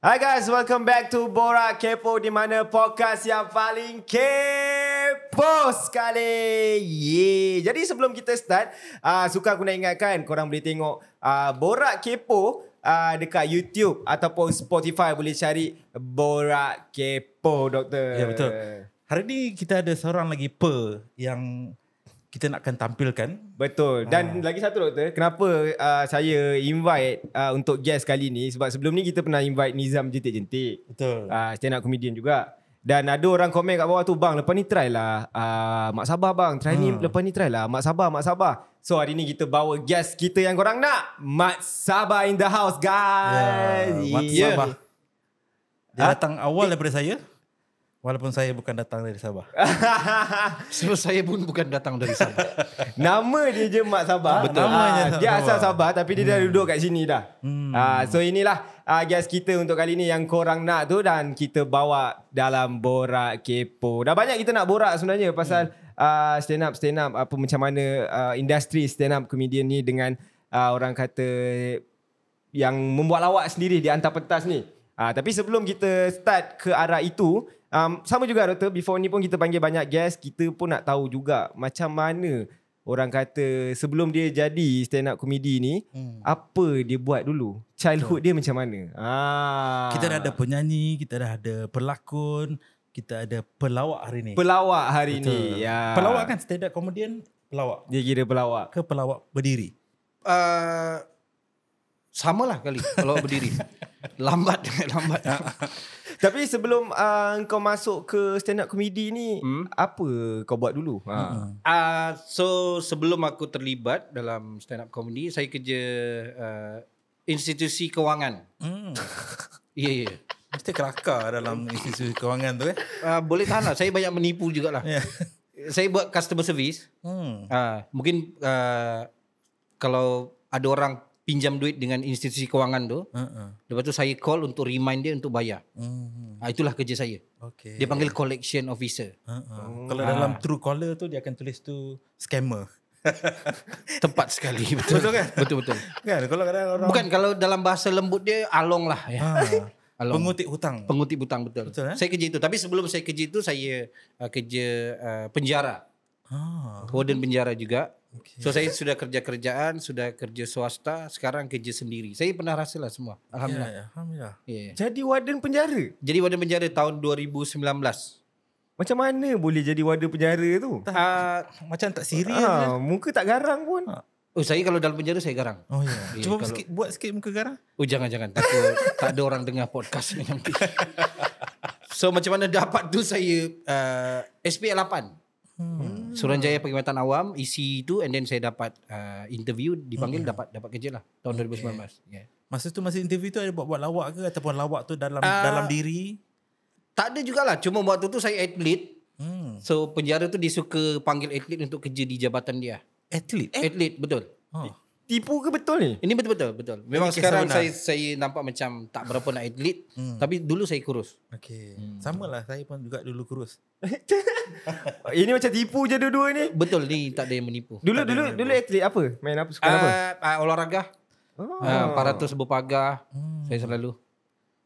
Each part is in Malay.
Hi guys, welcome back to Borak Kepo di mana podcast yang paling kepo sekali. Yeah. Jadi sebelum kita start, uh, suka aku nak ingatkan korang boleh tengok uh, Borak Kepo uh, dekat YouTube ataupun Spotify boleh cari Borak Kepo, doktor. Ya betul. Hari ni kita ada seorang lagi per yang kita nakkan tampilkan. Betul. Dan ha. lagi satu doktor, kenapa uh, saya invite uh, untuk guest kali ni sebab sebelum ni kita pernah invite Nizam jentik-jentik. Betul. Uh, stand up comedian juga. Dan ada orang komen kat bawah tu, bang lepas ni try lah. Uh, Mak Sabah bang, try hmm. ni lepas ni try lah. Mak Sabah, Mak Sabah. So hari ni kita bawa guest kita yang korang nak. Mak Sabah in the house guys. Ya, Mak Yeah. Sabah. Dia Ha? datang awal daripada saya. Walaupun saya bukan datang dari Sabah. Sebab saya pun bukan datang dari sana. Nama dia je Mak Sabah. Betul. Ah, Namanya dia Sabah. asal Sabah tapi dia dah duduk kat sini dah. Hmm. Ah, so inilah uh, guest kita untuk kali ni yang korang nak tu dan kita bawa dalam borak kepo. Dah banyak kita nak borak sebenarnya pasal uh, stand up stand up apa macam mana uh, industri stand up comedian ni dengan uh, orang kata yang membuat lawak sendiri di antar pentas ni. Ah, tapi sebelum kita start ke arah itu, um, sama juga doktor, before ni pun kita panggil banyak guest, kita pun nak tahu juga macam mana orang kata sebelum dia jadi stand up comedy ni, Hmm. apa dia buat dulu? Childhood dia macam mana? Ah. Kita dah ada penyanyi, kita dah ada pelakon, kita ada pelawak hari ni. pelawak hari Betul. ni. Ya. Pelawak kan stand up comedian pelawak Dia kira pelawak. ke pelawak berdiri? Uh, sama lah kali kalau berdiri. lambat, lambat. Tapi sebelum uh, kau masuk ke stand up comedy ni, Hmm. apa kau buat dulu? Ha. Uh, so sebelum aku terlibat dalam stand up comedy, saya kerja uh, institusi kewangan. Hmm. Ya, yeah, ya. Yeah. Mesti kelakar dalam institusi kewangan tu eh. Uh, boleh tahan lah. Saya banyak menipu jugalah. Ya. Saya buat customer service. Hmm. Uh, mungkin uh, kalau ada orang pinjam duit dengan institusi kewangan tu, Uh-uh. lepas tu saya call untuk remind dia untuk bayar. Hmm. Uh, itulah kerja saya. Okay. Dia panggil collection officer. Uh-uh. Kalau dalam true caller tu dia akan tulis tu scammer. Tepat sekali betul. Betul kan? Betul betul. Kan kalau kadang orang Bukan kalau dalam bahasa lembut dia along lah ya. ha, Along. pengutip hutang. Pengutip hutang betul. Betul, eh? Saya kerja itu. Tapi sebelum saya kerja itu saya uh, kerja uh, penjara. Ha. Warden penjara juga. Okay. So saya sudah kerja kerjaan, sudah kerja swasta, sekarang kerja sendiri. Saya pernah rasa lah semua. Alhamdulillah. Ya, ya, alhamdulillah. Yeah. Jadi warden penjara? Jadi warden penjara tahun 2019. Macam mana boleh jadi warden penjara tu? Uh, Macam tak serius kan? Ah, muka tak garang pun. oh saya kalau dalam penjara saya garang. Oh ya. Ya, Cuba kalau- sikit buat sikit muka garang. Oh jangan jangan takut tak ada orang dengar podcast ni nanti. so macam mana dapat tu saya uh, SPL 8. Hmm. Suruhanjaya Perkhidmatan Awam isi itu and then saya dapat uh, interview dipanggil Hmm. dapat dapat kerja lah tahun 2019. Yeah. Masa tu masa interview tu ada buat-buat lawak ke ataupun lawak tu dalam Ah. dalam diri? Tak ada jugalah cuma waktu tu saya atlet. Hmm. So penjara tu dia suka panggil atlet untuk kerja di jabatan dia. Atlet. Atlet betul. Oh. Tipu ke betul ni? Ini betul-betul betul. Memang Ini sekarang benar. saya saya nampak macam tak berapa nak atlet Hmm. tapi dulu saya kurus. Okey. Sama lah saya pun juga dulu kurus. Ini macam tipu je dua-dua ni. Betul ni tak ada yang menipu. Dulu dulu dulu atlet apa? Main apa? Suka apa? Uh, uh, olahraga. Oh. Uh, 400 berpagar. Hmm. Saya selalu.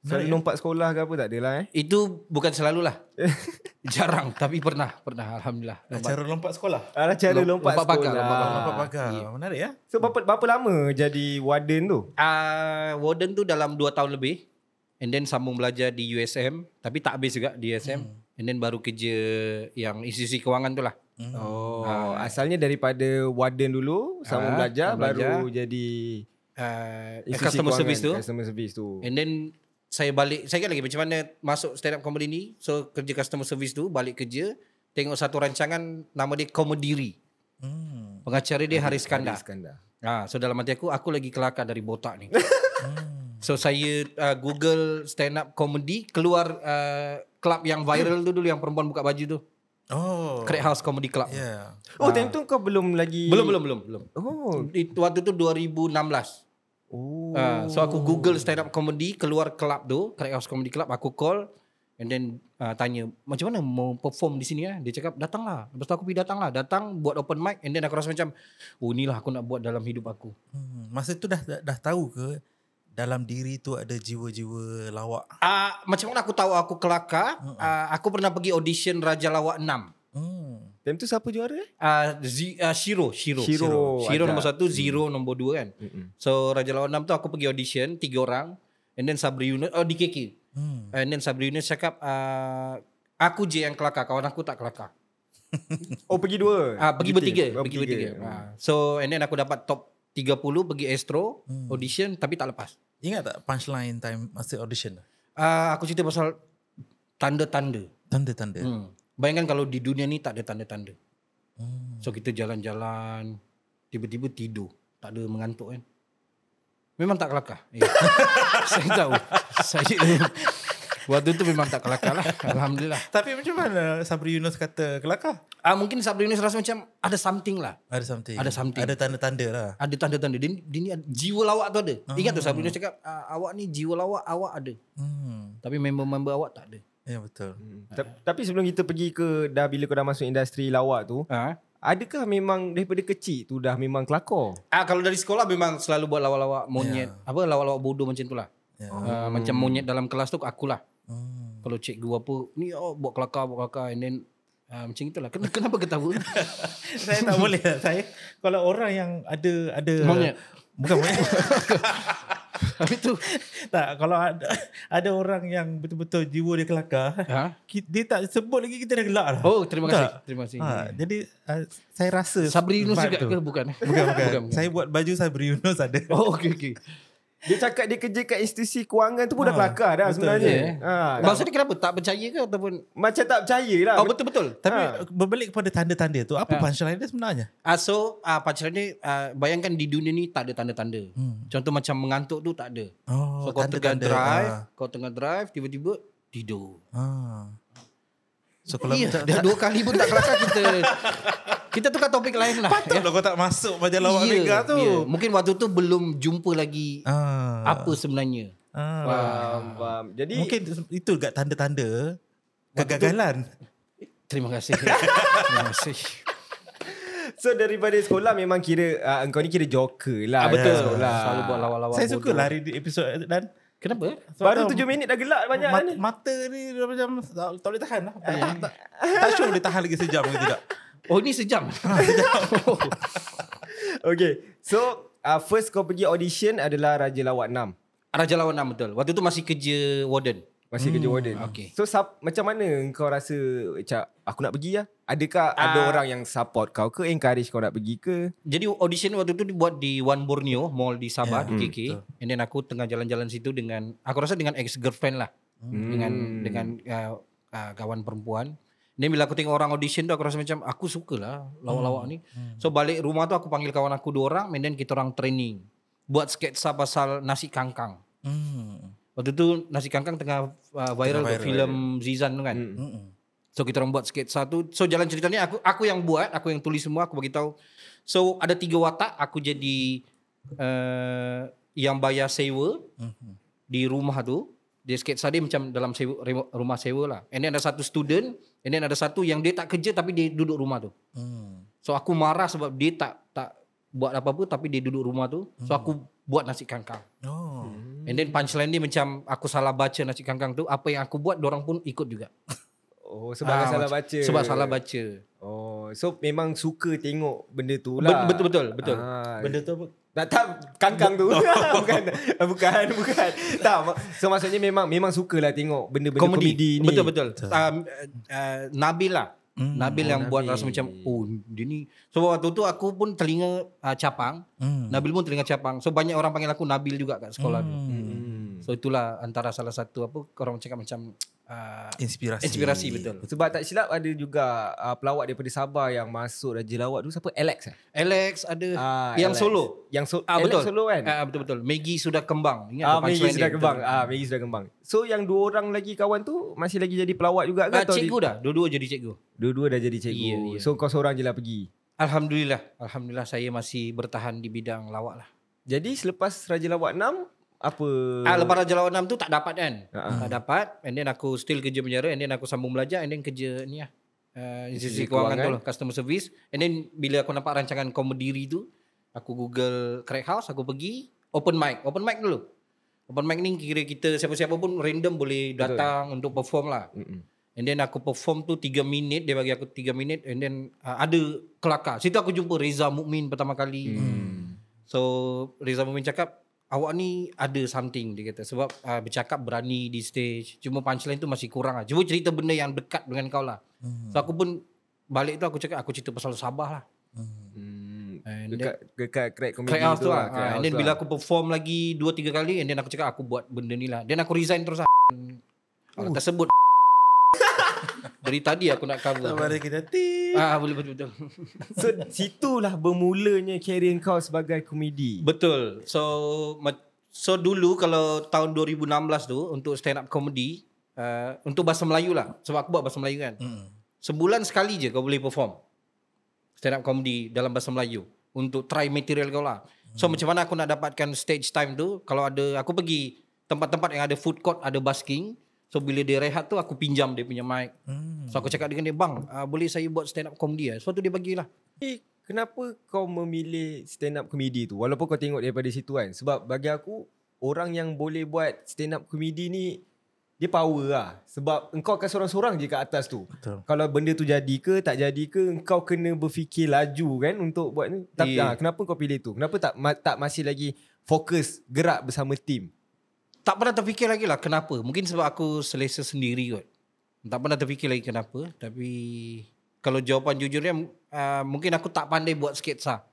Selalu lompat sekolah ke apa tak ada lah eh. Itu bukan selalu lah. Jarang tapi pernah. Pernah Alhamdulillah. Lompat. Cara lompat sekolah. Ada cara Lom- lompat, lompat pagar, sekolah. lompat pagar. Lompat pagar. ya. Menarik ya? So berapa berapa lama jadi warden tu? Uh, warden tu dalam 2 tahun lebih. And then sambung belajar di USM. Tapi tak habis juga di USM. And then baru kerja yang institusi kewangan tu lah. Oh, asalnya daripada warden dulu, sambung Ah, belajar, belajar. baru jadi Uh, institusi customer kewangan, service tu. Customer service tu. And then saya balik, saya ingat lagi macam mana masuk stand up comedy ni. So kerja customer service tu, balik kerja. Tengok satu rancangan nama dia Komediri. Hmm. Pengacara dia Haris Kandar. Iskandar. Ha, so dalam hati aku, aku lagi kelakar dari botak ni. Hmm. so saya uh, Google stand up comedy, keluar uh, club yang viral tu dulu yang perempuan buka baju tu. Oh. Crack House Comedy Club. Ya. Oh, time tu kau belum lagi Belum, belum, belum, belum. Oh. Itu waktu tu 2016. Oh. Uh, so aku Google stand up comedy, keluar club tu, Crack House Comedy Club, aku call and then uh, tanya macam mana mau perform di sini eh? Dia cakap datanglah. Lepas tu aku pergi datanglah, datang buat open mic and then aku rasa macam oh inilah aku nak buat dalam hidup aku. Hmm. Masa tu dah, dah dah tahu ke dalam diri tu ada jiwa-jiwa lawak. Ah, macam mana aku tahu aku kelakar? Ah, aku pernah pergi audition Raja Lawak 6. Hmm. Time tu siapa juara eh? Ah, Z, ah, Shiro, Shiro, Shiro, Shiro nombor satu, Zero nombor dua kan. Mm-mm. So Raja Lawak 6 tu aku pergi audition tiga orang, and then Sabri Yunus, oh DKK, Hmm. and then Sabri Yunus cakap, ah, aku je yang kelakar, kawan aku tak kelakar. Oh pergi dua. Ah, pergi Gitu. bertiga, Oh, pergi bertiga. Ah, so and then aku dapat top 30 pergi Astro Hmm. audition tapi tak lepas. Ingat tak punchline time masa audition? Ah, aku cerita pasal tanda-tanda. Tanda-tanda. Hmm. Bayangkan kalau di dunia ni tak ada tanda-tanda. Hmm. So kita jalan-jalan tiba-tiba tidur, tak ada mengantuk kan. Memang tak kelakar. Eh. saya tahu. Saya waktu tu memang tak kelakar lah. Alhamdulillah. Tapi macam mana Sabri Yunus kata kelakar? Ah mungkin Sabri Yunus rasa macam ada something lah. Ada something. Ada something. Ada tanda-tanda lah. Ada tanda-tanda dia, dia ni ada- jiwa lawak tu ada. Ingat tu Sabri Yunus cakap ah, awak ni jiwa lawak awak ada. Hmm. Tapi member-member awak tak ada. Ya betul. Hmm. Ta- Tapi sebelum kita pergi ke dah bila kau dah masuk industri lawak tu, Ha? adakah memang daripada kecil tu dah memang kelakar? Ah kalau dari sekolah memang selalu buat lawak-lawak monyet. Apa lawak-lawak bodoh macam tu lah. Ya. Ah, macam monyet dalam kelas tu akulah. Hmm. Kalau cikgu apa, ni oh, buat kelakar, buat kelakar. And then ah, macam itulah. Kenapa, kenapa ketawa? saya tak boleh lah. Saya kalau orang yang ada ada Monyet. Bukan monyet. Habis tu. tak, kalau ada ada orang yang betul-betul jiwa dia kelakar, Ha? dia tak sebut lagi kita dah gelak dah. Oh, terima kasih. Tak. Terima kasih. Ha, jadi uh, saya rasa Sabri Yunus juga tu. ke? Bukan. Bukan, bukan. bukan, bukan. Saya buat baju Sabri Yunus ada. Oh, okey, okey. Dia cakap dia kerja kat institusi kewangan tu pun dah Ha, kelakar dah betul, sebenarnya. ya. Ha, Maksudnya kenapa? Tak percaya ke ataupun? macam tak percaya lah. Oh, betul-betul. Tapi Ha. berbalik kepada tanda-tanda tu, apa Ha. punchline dia sebenarnya? Ah, so, ah, pacaran ni, ah, bayangkan di dunia ni tak ada tanda-tanda. Hmm. Contoh macam mengantuk tu tak ada. Oh, So, kau tengah drive, Ah. kau tengah drive, tiba-tiba tidur. Ah. So kalau Iya, macam dah dua kali pun tak kelakar kita. kita tukar topik lain lah. Patutlah kau tak masuk majalah Lawak Ya, Mega tu. ya. Mungkin waktu tu belum jumpa lagi Ah. apa sebenarnya. Ah. Faham, faham. Jadi Mungkin itu juga tanda-tanda kegagalan. Terima kasih. Terima kasih. so daripada sekolah memang kira uh, engkau ni kira joker lah. Ah, betul. daripada Sekolah. Selalu buat lawak-lawak Saya bodoh. suka lah hari di episod dan Kenapa? Baru sebab tujuh minit dah gelak banyak mat, kan. mata ni dah macam tak, tak boleh tahan lah. Tak, tak, tak, tak sure boleh tahan lagi sejam ke tidak. Oh, ini sejam. Okay. So uh, first kau pergi audition adalah Raja Lawak 6. Raja Lawan 6 betul. Waktu tu masih kerja warden. Masih kerja warden. okay. So sap, macam mana kau rasa Cak aku nak pergi lah? Adakah ada Ah. orang yang support kau ke encourage kau nak pergi ke? Jadi audition waktu tu dibuat di One Borneo Mall di Sabah Ya, di KK. And then aku tengah jalan-jalan situ dengan aku rasa dengan ex girlfriend lah. Dengan dengan uh, uh, kawan perempuan. Then bila aku tengok orang audition tu aku rasa macam aku suka lah lawak-lawak ni. So balik rumah tu aku panggil kawan aku dua orang and then kita orang training. Buat sketsa pasal nasi kangkang. Hmm. Waktu tu nasi kangkang tengah uh, viral, Tengah tu viral, filem Zizan tu kan. Hmm. Hmm. So kita orang buat sketsa tu. So jalan cerita ni aku aku yang buat, aku yang tulis semua, aku bagi tahu. So ada tiga watak, aku jadi uh, yang bayar sewa Hmm. di rumah tu. Dia sketsa dia macam dalam sewa, rumah sewa lah. And then ada satu student, and then ada satu yang dia tak kerja tapi dia duduk rumah tu. Hmm. So aku marah sebab dia tak tak buat apa-apa tapi dia duduk rumah tu. So aku buat nasi kangkang. Oh. And then punchline dia macam aku salah baca nasi kangkang tu, apa yang aku buat orang pun ikut juga. Oh sebab Ah, salah baca. Sebab salah baca. Oh so memang suka tengok benda tu lah. betul betul betul. Ah, Benda tu apa? Tak, tak kangkang tu. bukan, bukan, bukan. Tak, so maksudnya memang memang sukalah tengok benda-benda komedi, komedi ni. Betul betul. Um, uh, Nabil lah. Hmm. Nabil yang Oh, buat Nabil. rasa macam oh dia ni. So waktu tu aku pun telinga uh, capang. Hmm. Nabil pun telinga capang. So banyak orang panggil aku Nabil juga kat sekolah tu. Hmm. So itulah antara salah satu apa orang cakap macam uh, Inspirasi. inspirasi betul. Sebab tak silap ada juga uh, pelawak daripada Sabah yang masuk Raja Lawak tu siapa? Alex eh? Alex ada Ah, yang Alex. solo. Yang so, Ah Alex betul. solo kan? Ah betul betul. Maggie sudah kembang. Ingat Ah, tu Maggie sudah dia, kembang. betul. Ah, Maggie sudah kembang. So yang dua orang lagi kawan tu masih lagi jadi pelawak juga ke? Ah, atau cikgu di- dah. Dua-dua jadi cikgu. Dua-dua dah jadi cikgu. Ya, ya. So kau seorang je lah pergi. Alhamdulillah. Alhamdulillah saya masih bertahan di bidang lawak lah. Jadi selepas Raja Lawak 6 apa? Ah, lepas Raja Lawan 6 tu tak dapat kan? Ah. Tak dapat. And then aku still kerja penjara. And then aku sambung belajar. And then kerja ni lah. Uh, institusi kewangan tu lah. Customer service. And then bila aku nampak rancangan komediri tu. Aku google crack house. Aku pergi. Open mic. Open mic dulu. Open mic ni kira kita siapa-siapa pun random boleh datang untuk perform lah. Mm-mm. And then aku perform tu 3 minit, dia bagi aku 3 minit and then uh, ada kelakar. Situ aku jumpa Reza Mukmin pertama kali. Hmm. So Reza Mukmin cakap awak ni ada something dia kata sebab uh, bercakap berani di stage. Cuma punchline tu masih kurang lah. Cuba cerita benda yang dekat dengan kau lah. So aku pun balik tu aku cakap aku cerita pasal Sabah lah. Hmm. And Dekat dekat crack comedy Crack house tu lah. Crack Ah, and then tu bila lah. aku perform lagi 2-3 kali and then aku cakap aku buat benda ni lah. Then aku resign terus lah. Kalau tersebut dari tadi aku nak cover. Ada kita ti. Ah boleh betul betul. So situlah bermulanya career kau sebagai komedi. betul. So so dulu kalau tahun 2016 tu untuk stand up comedy uh, untuk bahasa Melayu lah. Sebab aku buat bahasa Melayu kan. Hmm. Sebulan sekali je kau boleh perform stand up comedy dalam bahasa Melayu untuk try material kau lah. So macam mana aku nak dapatkan stage time tu kalau ada aku pergi tempat-tempat yang ada food court, ada busking. So bila dia rehat tu aku pinjam dia punya mic. Hmm. So aku cakap dengan dia, "Bang, uh, boleh saya buat stand up comedy ah?" Sebab tu dia bagilah. Eh, kenapa kau memilih stand up comedy tu? Walaupun kau tengok daripada situ kan. Sebab bagi aku, orang yang boleh buat stand up comedy ni, dia power lah. Sebab engkau akan seorang-seorang je kat atas tu. Betul. Kalau benda tu jadi ke, tak jadi ke, engkau kena berfikir laju kan untuk buat ni. Tapi Yeah. yeah. kenapa kau pilih tu? Kenapa tak ma- tak masih lagi fokus gerak bersama tim? Tak pernah terfikir lagi lah kenapa. Mungkin sebab aku selesa sendiri kot. Tak pernah terfikir lagi kenapa. Tapi kalau jawapan jujurnya uh, mungkin aku tak pandai buat sketsa.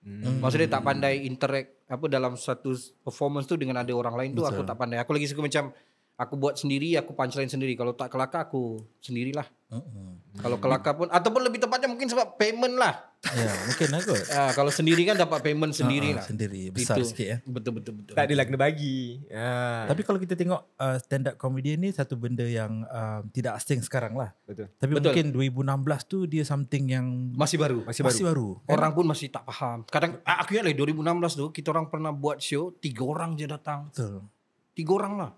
Hmm. Maksudnya tak pandai interact apa dalam satu performance tu dengan ada orang lain tu aku tak pandai. Aku lagi suka macam aku buat sendiri, aku punchline sendiri. Kalau tak kelakar aku sendirilah. Hmm. Kalau kelakar pun ataupun lebih tepatnya mungkin sebab payment lah. Ya, mungkin lah kot. Uh, kalau sendiri kan dapat payment sendiri Ah, ah, lah. Sendiri. Besar Itu. sikit ya. Betul betul betul. Tak adalah kena bagi. Ha. Tapi kalau kita tengok uh, stand up comedy ni satu benda yang uh, tidak asing sekarang lah. Betul. Tapi Betul. mungkin 2016 tu dia something yang Masih baru. Masih baru. masih baru. Orang pun masih tak faham. Kadang ah, aku ingat lagi 2016 tu kita orang pernah buat show tiga orang je datang. Betul. Tiga orang lah.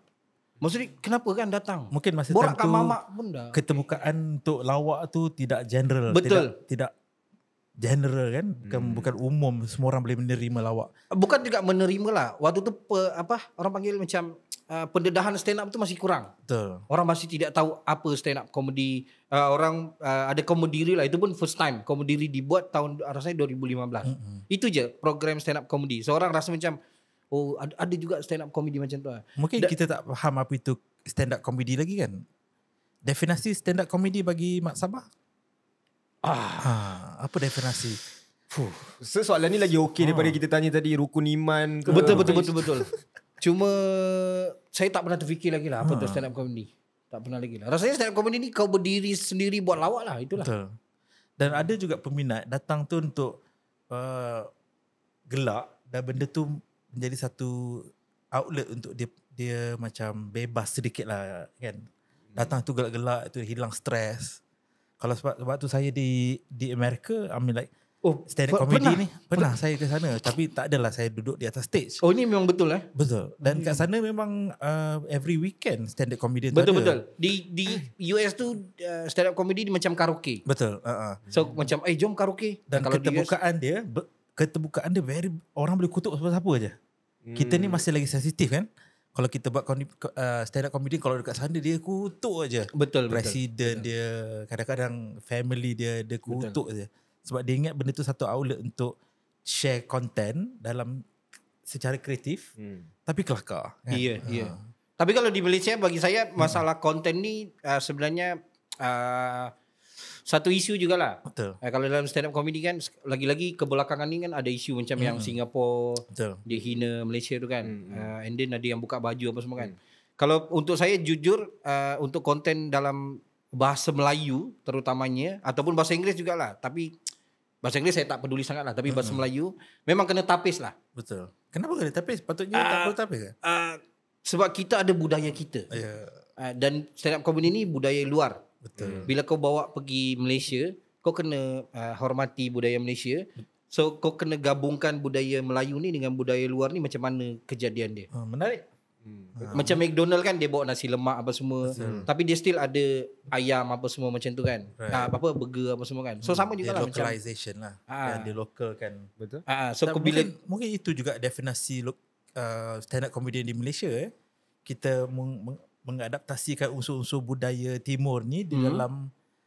Maksudnya kenapa kan datang? Mungkin masa Borak time kat tu mamak pun dah. keterbukaan untuk lawak tu tidak general. Betul. Tidak, tidak general kan. Bukan, Hmm. bukan umum. Semua orang boleh menerima lawak. Bukan juga menerima lah. Waktu tu pe, apa orang panggil macam uh, pendedahan stand up tu masih kurang. Betul. Orang masih tidak tahu apa stand up comedy. Uh, orang uh, ada komediri lah. Itu pun first time komediri dibuat tahun rasanya 2015. Mm-mm. Itu je program stand up comedy. So orang rasa macam oh ada, ada juga stand up comedy macam tu lah. Mungkin Da- kita tak faham apa itu stand up comedy lagi kan. Definasi stand up comedy bagi Mak Sabah? Ah, Ha, apa definasi? So soalan ni lagi okey daripada kita tanya tadi rukun iman ke. Betul betul betul betul. Cuma saya tak pernah terfikir lagi lah apa tu stand up comedy. Tak pernah lagi lah. Rasanya stand up comedy ni kau berdiri sendiri buat lawak lah itulah. Betul. Dan ada juga peminat datang tu untuk uh, gelak dan benda tu menjadi satu outlet untuk dia dia macam bebas sedikit lah kan. Datang tu gelak-gelak tu hilang stres. Kalau sebab sebab tu saya di di Amerika I mean like Oh, stand up comedy pernah? ni pernah saya ke sana tapi tak adalah saya duduk di atas stage. Oh ini memang betul eh. Betul. Dan Hmm. kat sana memang uh, every weekend stand up comedy tu Betul ada. betul. Di di US tu uh, stand up comedy ni macam karaoke. Betul. Uh-uh. So macam eh jom karaoke. Dan kalau di US, keterbukaan dia be- keterbukaan dia very orang boleh kutuk siapa-siapa aja. Hmm. Kita ni masih lagi sensitif kan. Kalau kita buat komedi, uh, stand up comedy kalau dekat sana dia kutuk aja. betul betul. Presiden dia kadang-kadang family dia dia kutuk aja. Sebab dia ingat benda tu satu outlet untuk share content dalam secara kreatif Hmm. tapi kelakar. Kan? Iya, Ha. iya. Tapi kalau di Malaysia bagi saya masalah konten ni uh, sebenarnya uh, satu isu jugalah. Betul. Uh, kalau dalam stand up comedy kan lagi-lagi kebelakangan ni kan ada isu macam yang Singapura Betul. dia hina Malaysia tu kan. Hmm, Uh, and then ada yang buka baju apa semua kan. Kalau untuk saya jujur uh, untuk konten dalam bahasa Melayu terutamanya ataupun bahasa Inggeris jugalah. Tapi bahasa Inggeris saya tak peduli sangat lah. Tapi bahasa Melayu memang kena tapis lah. Betul. Kenapa kena tapis? Patutnya tak Ah. perlu tapis ke? Uh, sebab kita ada budaya kita. Ya. Uh, dan stand up comedy ni budaya luar. Betul. Bila kau bawa pergi Malaysia, kau kena uh, hormati budaya Malaysia. So kau kena gabungkan budaya Melayu ni dengan budaya luar ni macam mana kejadian dia. Ha, menarik. Hmm. Macam McDonald kan dia bawa nasi lemak apa semua. Tapi dia still ada ayam apa semua macam tu kan. Right. Ah, apa burger apa semua kan. So sama Dia juga lah macam. localization lah. Ah. Yang dia local kan. Betul? Ah, so kau bila mungkin, mungkin itu juga definasi lo- uh, stand up comedian di Malaysia eh, kita meng, meng, mengadaptasikan unsur-unsur budaya timur ni di Hmm. dalam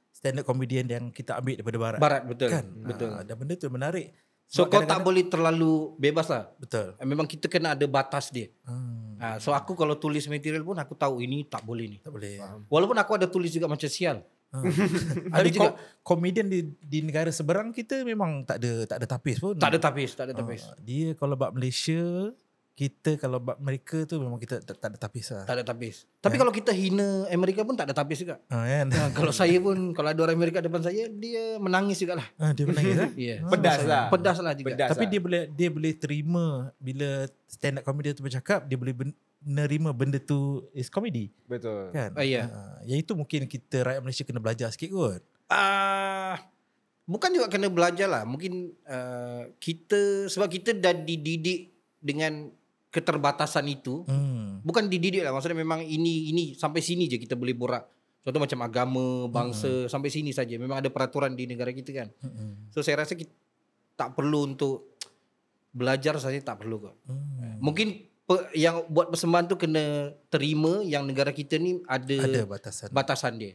stand up comedian yang kita ambil daripada barat. Barat betul. Kan? Betul. Ah, dan benda tu menarik. So kau tak boleh terlalu bebas lah. betul. Memang kita kena ada batas dia. Hmm, Ha, so aku kalau tulis material pun aku tahu ini tak boleh ni. tak boleh. Walaupun aku ada tulis juga macam sial. Ha. Ada juga. komedian di di negara seberang kita memang tak ada tak ada tapis pun. Tak ada tapis, tak ada tapis. Ah, dia kalau bab Malaysia, kita kalau bab mereka tu memang kita tak, tak ada tapis lah. Tak ada tapis. Tapi kalau kita hina Amerika pun tak ada tapis juga. Ah, kan? Ha, kalau saya pun kalau ada orang Amerika depan saya dia menangis juga lah. Ah, dia menangis eh? Yeah. Pedas lah. Pedas lah juga. Pedas Tapi lah. dia boleh dia boleh terima bila stand up comedy tu bercakap, dia boleh ben, menerima benda tu is comedy Betul. kan? Ah, ya. Ah, yang itu mungkin kita rakyat Malaysia kena belajar sikit kot. Ah, bukan juga kena belajar lah. Mungkin uh, kita sebab kita dah dididik dengan keterbatasan itu. Hmm. Bukan dididik lah. Maksudnya memang ini ini sampai sini je kita boleh borak. Contoh macam agama, bangsa sampai sini saja. Memang ada peraturan di negara kita kan. Hmm. So saya rasa kita tak perlu untuk belajar saja tak perlu kok. Hmm. Mungkin pe, yang buat persembahan tu kena terima yang negara kita ni ada, Ada batasan. batasan dia.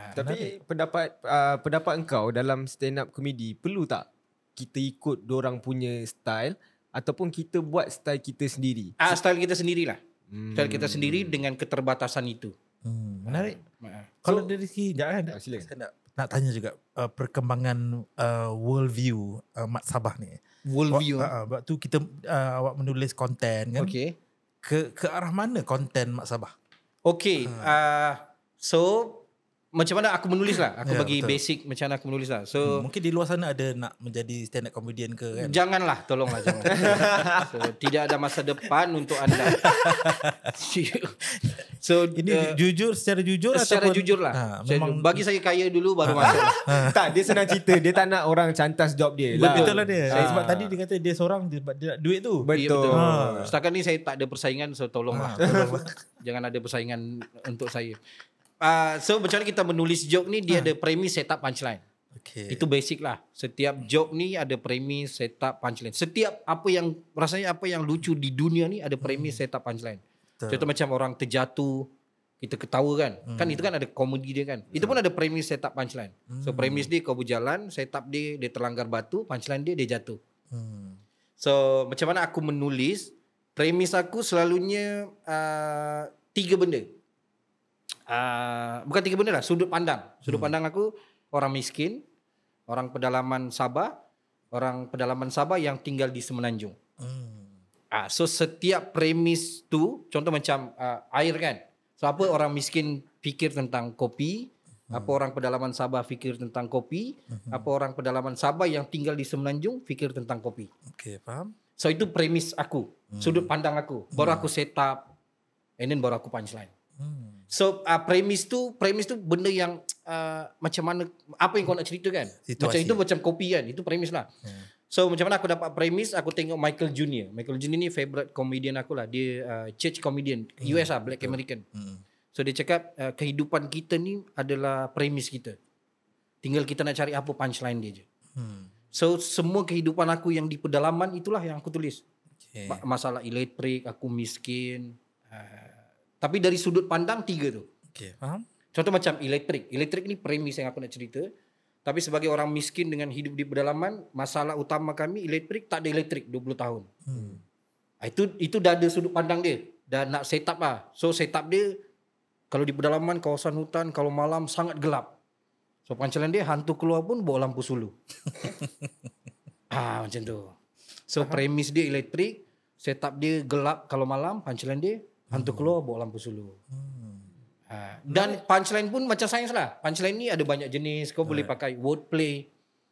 Ha. Tapi pendapat uh, pendapat engkau dalam stand up comedy perlu tak kita ikut orang punya style ataupun kita buat style kita sendiri? Ah, style kita sendirilah. Hmm. Style kita sendiri dengan keterbatasan itu. Hmm. Menarik. Ha. Kalau dari segi jangan Ah, silakan. saya nak nak tanya juga uh, perkembangan uh, world view uh, Mat Sabah ni. World view. Wak- uh, waktu kita uh, awak menulis konten kan. Okay. Ke ke arah mana konten Mat Sabah? Okay. Uh, so macam mana aku menulis lah. Aku Ya, bagi betul. basic macam mana aku menulis lah. So Hmm, mungkin di luar sana ada nak menjadi stand up comedian ke kan? Janganlah, tolonglah jangan. so, tidak ada masa depan untuk anda. so Ini uh, jujur secara jujur secara ataupun jujur lah. Ha, memang bagi saya kaya dulu baru masuk. tak, dia senang cerita. Dia tak nak orang cantas job dia. betul, betul lah dia. Ah. Sebab tadi dia kata dia seorang dia, dia nak duit tu. Betul. Ya, betul. Ha. Setakat ni saya tak ada persaingan so tolonglah. Ha, tolonglah. Jangan ada persaingan untuk saya. Uh, so macam mana kita menulis joke ni dia ada premis setup punchline. Okay. Itu basic lah. Setiap joke ni ada premis, setup, punchline. Setiap apa yang rasanya apa yang lucu di dunia ni ada premis, setup, punchline. Betul. Contoh macam orang terjatuh, kita ketawa kan. Kan itu kan ada komedi dia kan. Itu pun ada premis, setup, punchline. So premis dia kau berjalan, setup dia dia terlanggar batu, punchline dia dia jatuh. Hmm. So macam mana aku menulis, premis aku selalunya uh, tiga benda. Uh, bukan tiga benda lah, sudut pandang. Sudut pandang aku orang miskin, orang pedalaman Sabah, orang pedalaman Sabah yang tinggal di Semenanjung. Hmm. Ah, so setiap premis tu, contoh macam uh, air kan. So apa orang miskin fikir tentang kopi, apa orang pedalaman Sabah fikir tentang kopi, apa orang pedalaman Sabah yang tinggal di Semenanjung fikir tentang kopi. Okay, faham? So itu premis aku, sudut pandang aku. Baru aku set up, and then baru aku punchline. Hmm. So uh, premis tu premis tu benda yang uh, macam mana apa yang kau nak cerita kan. Situasi. Macam itu macam kopi kan. Itu premis lah. Hmm. So macam mana aku dapat premis aku tengok Michael Junior. Michael Junior ni favorite comedian aku lah. Dia uh, church comedian US lah Black American. Hmm. So dia cakap uh, kehidupan kita ni adalah premis kita. Tinggal kita nak cari apa punchline dia je. Hmm. So semua kehidupan aku yang di pedalaman itulah yang aku tulis. Okay. Ma- Masalah elektrik, aku miskin. Uh, tapi dari sudut pandang tiga tu. okay, faham? Contoh macam elektrik. Elektrik ni premis yang aku nak cerita. Tapi sebagai orang miskin dengan hidup di pedalaman, masalah utama kami elektrik tak ada elektrik 20 tahun. Hmm. Ah, Itu itu dah ada sudut pandang dia. Dah nak set up lah. So set up dia kalau di pedalaman kawasan hutan kalau malam sangat gelap. So punchline dia hantu keluar pun bawa lampu sulu. ah macam tu. So premis dia elektrik, set up dia gelap kalau malam, punchline dia hantu keluar bawa lampu sulu. Ha, dan punchline pun macam sains lah. Punchline ni ada banyak jenis. Kau boleh pakai wordplay.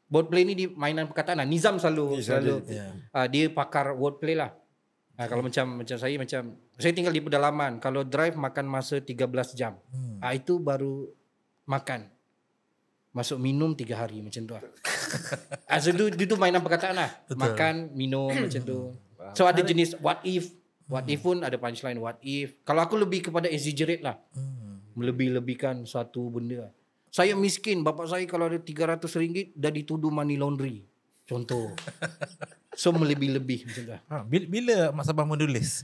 Wordplay ni di mainan perkataan lah. Nizam selalu selalu Ya. uh, dia pakar wordplay lah. Uh, kalau macam macam saya macam saya tinggal di pedalaman. Kalau drive makan masa 13 jam. Hmm. Ah itu baru makan. Masuk minum 3 hari macam tu lah. ah, so itu, itu mainan perkataan lah. Betul. Makan, minum macam tu. So ada jenis what if. What if pun ada punchline what if. Kalau aku lebih kepada exaggerate lah Hmm. melebih-lebihkan satu benda. Saya miskin, bapak saya kalau ada 300 ringgit dah dituduh money laundry. Contoh. So melebih-lebih macam tu. Ha, bila, bila Mak Sabah menulis?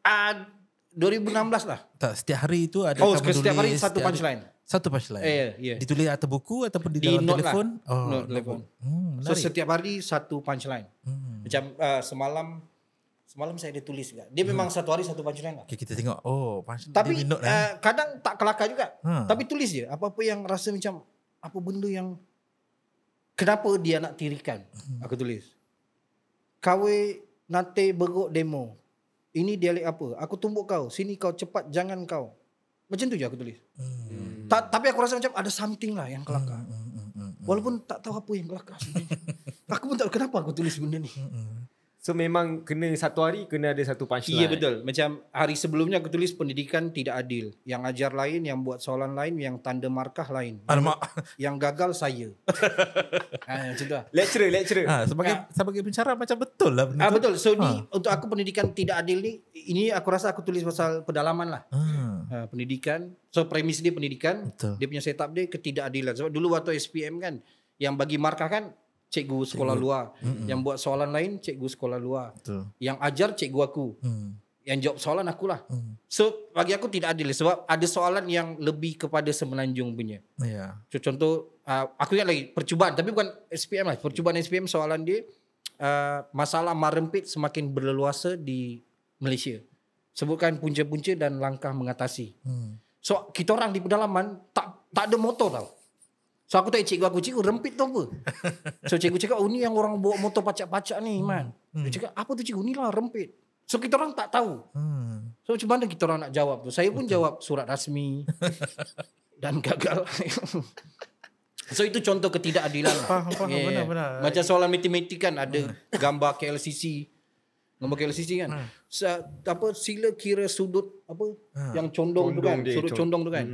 Ah 2016 lah. Tak, setiap hari itu ada Oh, setiap hari satu punchline. Satu punchline. Eh, ya. Ditulis atas buku ataupun di, Di dalam note telefon? lah. Note telefon. Hmm, So setiap hari satu punchline. Hmm. Macam uh, semalam semalam saya ada tulis juga. Dia memang satu hari satu punchline lah. Okay, kita tengok. Oh, punchline. Tapi eh? uh, kadang tak kelakar juga. Ha. Tapi tulis je apa-apa yang rasa macam apa benda yang kenapa dia nak tirikan. Hmm. Aku tulis. Kawe nate beruk demo. Ini dialek apa? Aku tumbuk kau. Sini kau cepat jangan kau. Macam tu je aku tulis. Hmm. Ta- tapi aku rasa macam ada something lah yang kelakar. Hmm, hmm, hmm, hmm. Walaupun tak tahu apa yang kelakar sebenarnya. aku pun tak tahu kenapa aku tulis benda ni. Hmm. So memang kena satu hari kena ada satu punchline. Ya betul. Macam hari sebelumnya aku tulis pendidikan tidak adil. Yang ajar lain, yang buat soalan lain, yang tanda markah lain. Alamak. Yang gagal saya. ha, macam tu lah. Lecturer, lecturer. Ha, sebagai sebagai pencara macam betul lah Ah tu. betul. So ni untuk aku pendidikan tidak adil ni ini aku rasa aku tulis pasal pedalaman lah. Hmm. Ha, pendidikan. So premis dia pendidikan. Betul. Dia punya setup dia ketidakadilan. Sebab dulu waktu SPM kan yang bagi markah kan cikgu sekolah luar. Yang buat soalan lain cikgu sekolah luar. Betul. Yang ajar cikgu aku. Hmm. Yang jawab soalan akulah. Hmm. So bagi aku tidak adil sebab ada soalan yang lebih kepada semenanjung punya. Ya. So, contoh uh, aku ingat lagi percubaan tapi bukan SPM lah. Percubaan SPM soalan dia uh, masalah marempit semakin berleluasa di Malaysia. Sebutkan punca-punca dan langkah mengatasi. Hmm. So kita orang di pedalaman tak tak ada motor tau. So aku tanya cikgu aku, cikgu rempit tu apa? So cikgu cakap, oh ni yang orang bawa motor pacak-pacak ni Iman. Dia cakap, apa tu cikgu? Ni lah rempit. So kita orang tak tahu. Hmm. So macam mana kita orang nak jawab tu? Saya pun jawab surat rasmi dan gagal. so itu contoh ketidakadilan. lah. Faham, faham. Benar, benar. Macam soalan matematik kan ada gambar KLCC. Gambar KLCC kan. Sa, apa sila kira sudut apa yang condong, tu Condong kan, dia, sudut con- condong tu kan.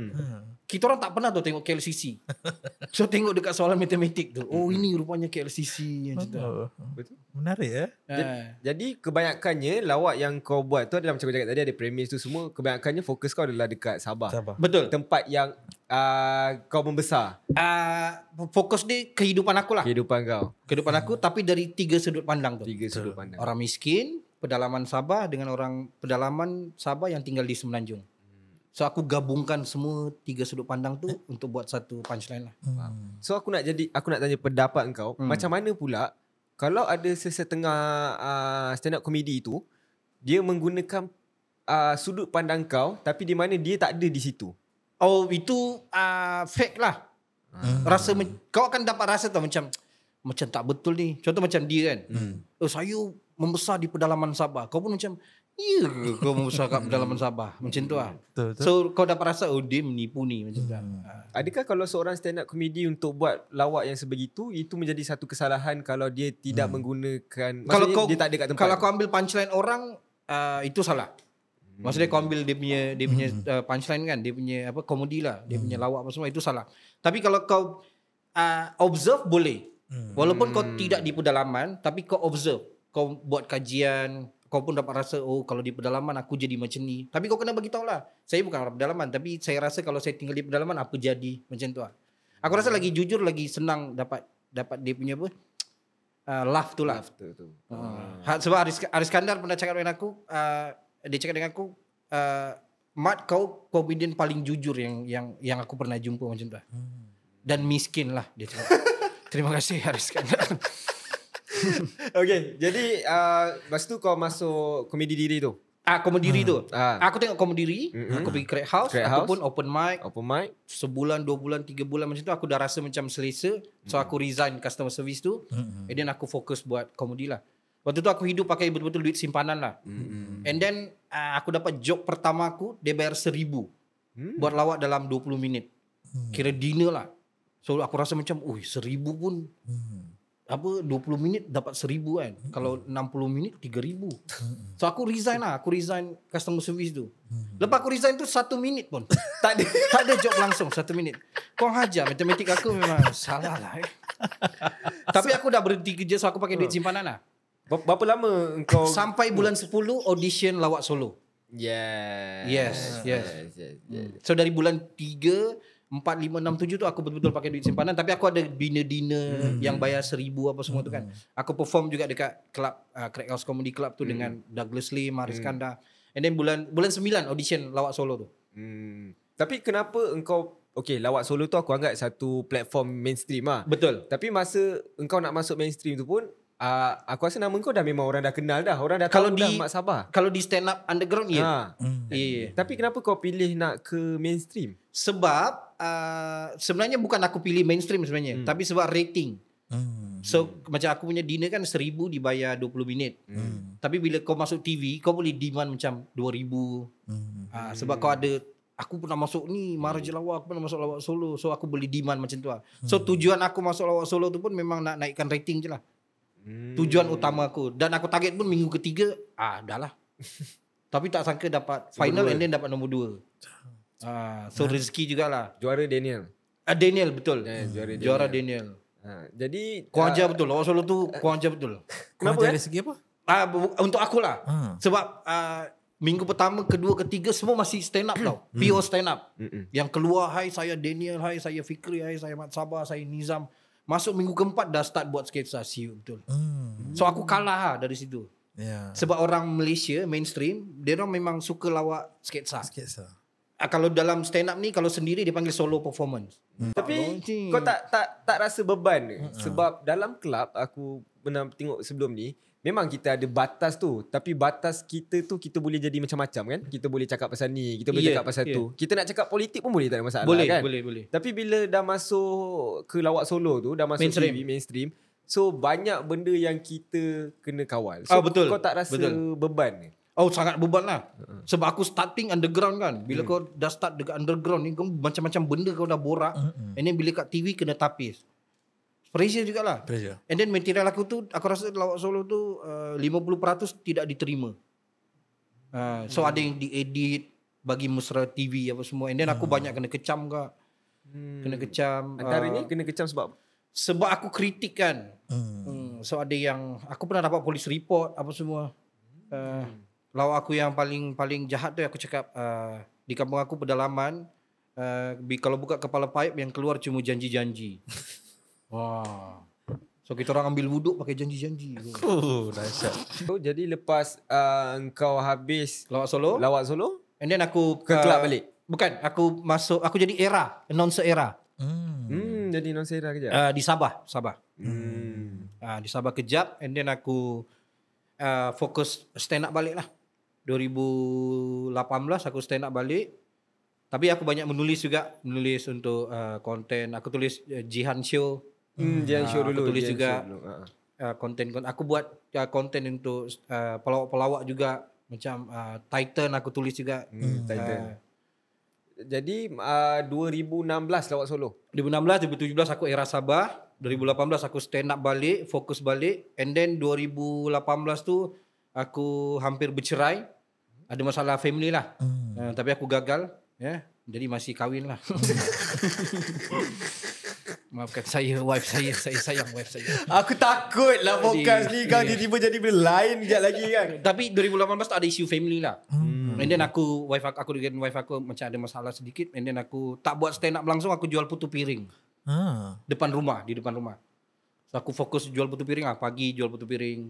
Kita orang tak pernah tu tengok KLCC. so tengok dekat soalan matematik tu. Oh ini rupanya KLCC macam tu. Oh, Betul. menarik ya. Ha. Jadi kebanyakannya lawak yang kau buat tu adalah macam kau cakap tadi ada premis tu semua kebanyakannya fokus kau adalah dekat Sabah. Sabar. Betul. Tempat yang uh, kau membesar Uh, fokus dia kehidupan aku lah. kehidupan kau. kehidupan aku tapi dari tiga sudut pandang tu. Tiga sudut pandang. Orang miskin, pedalaman Sabah dengan orang pedalaman Sabah yang tinggal di Semenanjung. So aku gabungkan semua tiga sudut pandang tu untuk buat satu punchline lah. Hmm. So aku nak jadi aku nak tanya pendapat kau Hmm. macam mana pula kalau ada sesetengah uh, stand up comedy tu dia menggunakan uh, sudut pandang kau tapi di mana dia tak ada di situ. Oh itu uh, fake lah. Rasa men- kau akan dapat rasa tau macam macam tak betul ni. Contoh macam dia kan. Oh saya membesar di pedalaman Sabah. Kau pun macam Ya ke kau membesar kat pedalaman Sabah? Macam tu lah Betul, betul. So kau dapat rasa Oh dia menipu ni Macam tu. Lah Adakah kalau seorang stand up comedy untuk buat lawak yang sebegitu itu menjadi satu kesalahan kalau dia tidak menggunakan kalau kau dia tak ada kat tempat. Kalau kau ambil punchline orang uh, itu salah. Maksudnya kau ambil dia punya dia punya uh, punchline kan, dia punya apa komedi lah, dia punya lawak apa semua itu salah. Tapi kalau kau uh, observe boleh. Walaupun kau tidak di pedalaman tapi kau observe, kau buat kajian, kau pun dapat rasa oh kalau di pedalaman aku jadi macam ni. Tapi kau kena bagi tahu lah. Saya bukan orang pedalaman tapi saya rasa kalau saya tinggal di pedalaman apa jadi macam tu lah. Aku rasa lagi jujur lagi senang dapat dapat dia punya apa? Uh, laugh tu lah. After tu. Uh, sebab Aris, Aris Kandar pernah cakap dengan aku, uh, dia cakap dengan aku, uh, Mat kau komedian paling jujur yang yang yang aku pernah jumpa macam tu. lah. Dan miskin lah dia cakap. Terima kasih Aris Kandar. Okay, jadi uh, lepas tu kau masuk komedi diri tu. ah, komediri tu. Ah. Aku tengok komediri, Mm-mm. aku pergi crack house, Crack aku house. pun open mic. Open mic. Sebulan, dua bulan, tiga bulan macam tu aku dah rasa macam selesa. So aku resign customer service tu. And then aku fokus buat komedi lah. Waktu tu aku hidup pakai betul-betul duit simpanan lah. Mm-mm. And then uh, aku dapat joke pertama aku dia bayar seribu Hmm. buat lawak dalam 20 minit. Kira dinner lah. So aku rasa macam, ui seribu pun Hmm. Apa 20 minit dapat seribu kan. Kalau 60 minit tiga ribu. So aku resign lah. Aku resign customer service tu. Lepas aku resign tu satu minit pun. tak ada tak ada job langsung satu minit. Kau hajar matematik aku memang salah lah. Eh. Tapi aku dah berhenti kerja so aku pakai duit simpanan lah. Ber- Berapa lama engkau Sampai bulan 10 audition lawak solo. Yes. Yes, yes. yes, yes, yes. So dari bulan 3 4, 5, 6, 7 tu aku betul-betul pakai duit simpanan. Tapi aku ada dinner-dinner yang bayar seribu apa semua tu kan. Aku perform juga dekat club, uh, Crack House Comedy Club tu dengan Douglas Lim, Haris Kandar. And then bulan bulan 9 audition lawak solo tu. Hmm. Tapi kenapa engkau Okay lawak solo tu aku anggap satu platform mainstream lah Betul. Tapi masa engkau nak masuk mainstream tu pun uh, Aku rasa nama kau dah memang orang dah kenal dah Orang dah Kalau tahu di- dah Mak Sabah Kalau di stand up underground ya. ha. Hmm. Ya. Tapi kenapa kau pilih nak ke mainstream? Sebab uh, sebenarnya bukan aku pilih mainstream sebenarnya, hmm. tapi sebab rating. Hmm. So macam aku punya dinner kan 1000 dibayar 20 minit. Hmm. Tapi bila kau masuk TV, kau boleh demand macam 2000. Hmm. Uh, sebab kau ada aku pernah masuk ni Maharaja Lawak, aku pernah masuk Lawak Solo. So aku boleh demand macam tu lah. So tujuan aku masuk Lawak Solo tu pun memang nak naikkan rating je lah. Hmm. Tujuan utama aku. Dan aku target pun minggu ketiga, ah dah lah. Tapi tak sangka dapat final and then dapat nombor dua. Ah, so rezeki jugalah. Juara Daniel Ah, Daniel betul. Eh, juara Juara Daniel. ha. Jadi Kau ah, ajar betul. Lawak Solo tu kau ajar betul. Kenapa Kenapa, dari segi apa? Ah bu- untuk aku lah. Ha. Sebab ah, minggu pertama, kedua, ketiga semua masih stand up tau. Pure stand up. Mm-mm. Yang keluar, hai saya Daniel, hai saya Fikri, hai saya Mat Sabah, saya Nizam. Masuk minggu keempat dah start buat sketsa siu betul. Hmm. So aku kalah lah dari situ. Ya. Sebab orang Malaysia mainstream, dia orang memang suka lawak sketsa. Sikit sah. Ah, kalau dalam stand up ni kalau sendiri dia panggil solo performance. Tapi Launching. kau tak tak tak rasa beban ke? Sebab dalam kelab aku pernah tengok sebelum ni Memang kita ada batas tu Tapi batas kita tu Kita boleh jadi macam-macam kan Kita boleh cakap pasal ni Kita boleh Yeah, cakap pasal yeah. tu Kita nak cakap politik pun boleh tak ada masalah boleh, kan boleh, boleh. Tapi bila dah masuk Ke lawak solo tu Dah masuk Mainstream. TV mainstream So banyak benda yang kita Kena kawal So Ah, betul. kau tak rasa Betul. beban ke? Oh sangat beban lah. Sebab aku starting underground kan. Bila kau dah start dekat underground ni Kau macam-macam benda kau dah borak. Mm-mm. And then bila kat TV kena tapis. Pressure jugalah. Pressure. And then material aku tu Aku rasa lawak solo tu uh, 50% tidak diterima. Uh, So ada yang diedit Bagi mesra TV apa semua. And then aku banyak kena kecam kak. Hmm. Kena kecam Antaranya uh, kena kecam sebab? Sebab aku kritik kan. Hmm. Hmm, so ada yang aku pernah dapat polis report apa semua. Uh, lawak aku yang paling paling jahat tu aku cakap uh, di kampung aku pedalaman uh, kalau buka kepala paip yang keluar cuma janji-janji. Wah. So kita orang ambil wuduk pakai janji-janji. Oh, dahsyat. so, Jadi lepas uh, Kau habis Lawak solo. Lawak solo And then aku Ke kelab balik Bukan, aku masuk aku jadi era, announcer era. Hmm. Hmm, jadi non sera kejap. Uh, di Sabah, Sabah. Hmm. Uh, di Sabah kejap and then aku uh, fokus stand up balik lah. 2018 aku stand up balik. Tapi aku banyak menulis juga, menulis untuk uh, konten. Aku tulis uh, Jihan Show, Hmm, Ah, show aku dulu. tulis Jihan juga. show dulu. Ha. uh, konten aku buat uh, konten untuk uh, pelawak-pelawak juga macam uh, Titan aku tulis juga. Hmm, Titan. Uh, Jadi uh, 2016 lawak solo. 2016, 2017 aku era Sabah. 2018 aku stand up balik, fokus balik. And then 2018 tu aku hampir bercerai. Ada masalah family lah. Hmm. Uh, tapi aku gagal. Ya, yeah. Jadi masih kahwin lah. Maafkan saya, wife saya. Saya sayang wife saya. Aku takut lah podcast ni kau tiba-tiba jadi benda lain sekejap lagi kan. Tapi 2018 tu ada isu family lah. Hmm. And then aku, wife aku, aku dengan wife aku macam ada masalah sedikit. And then aku tak buat stand up langsung, aku jual putu piring. Ah. Depan rumah, di depan rumah. So aku fokus jual putu piring lah. Pagi jual putu piring.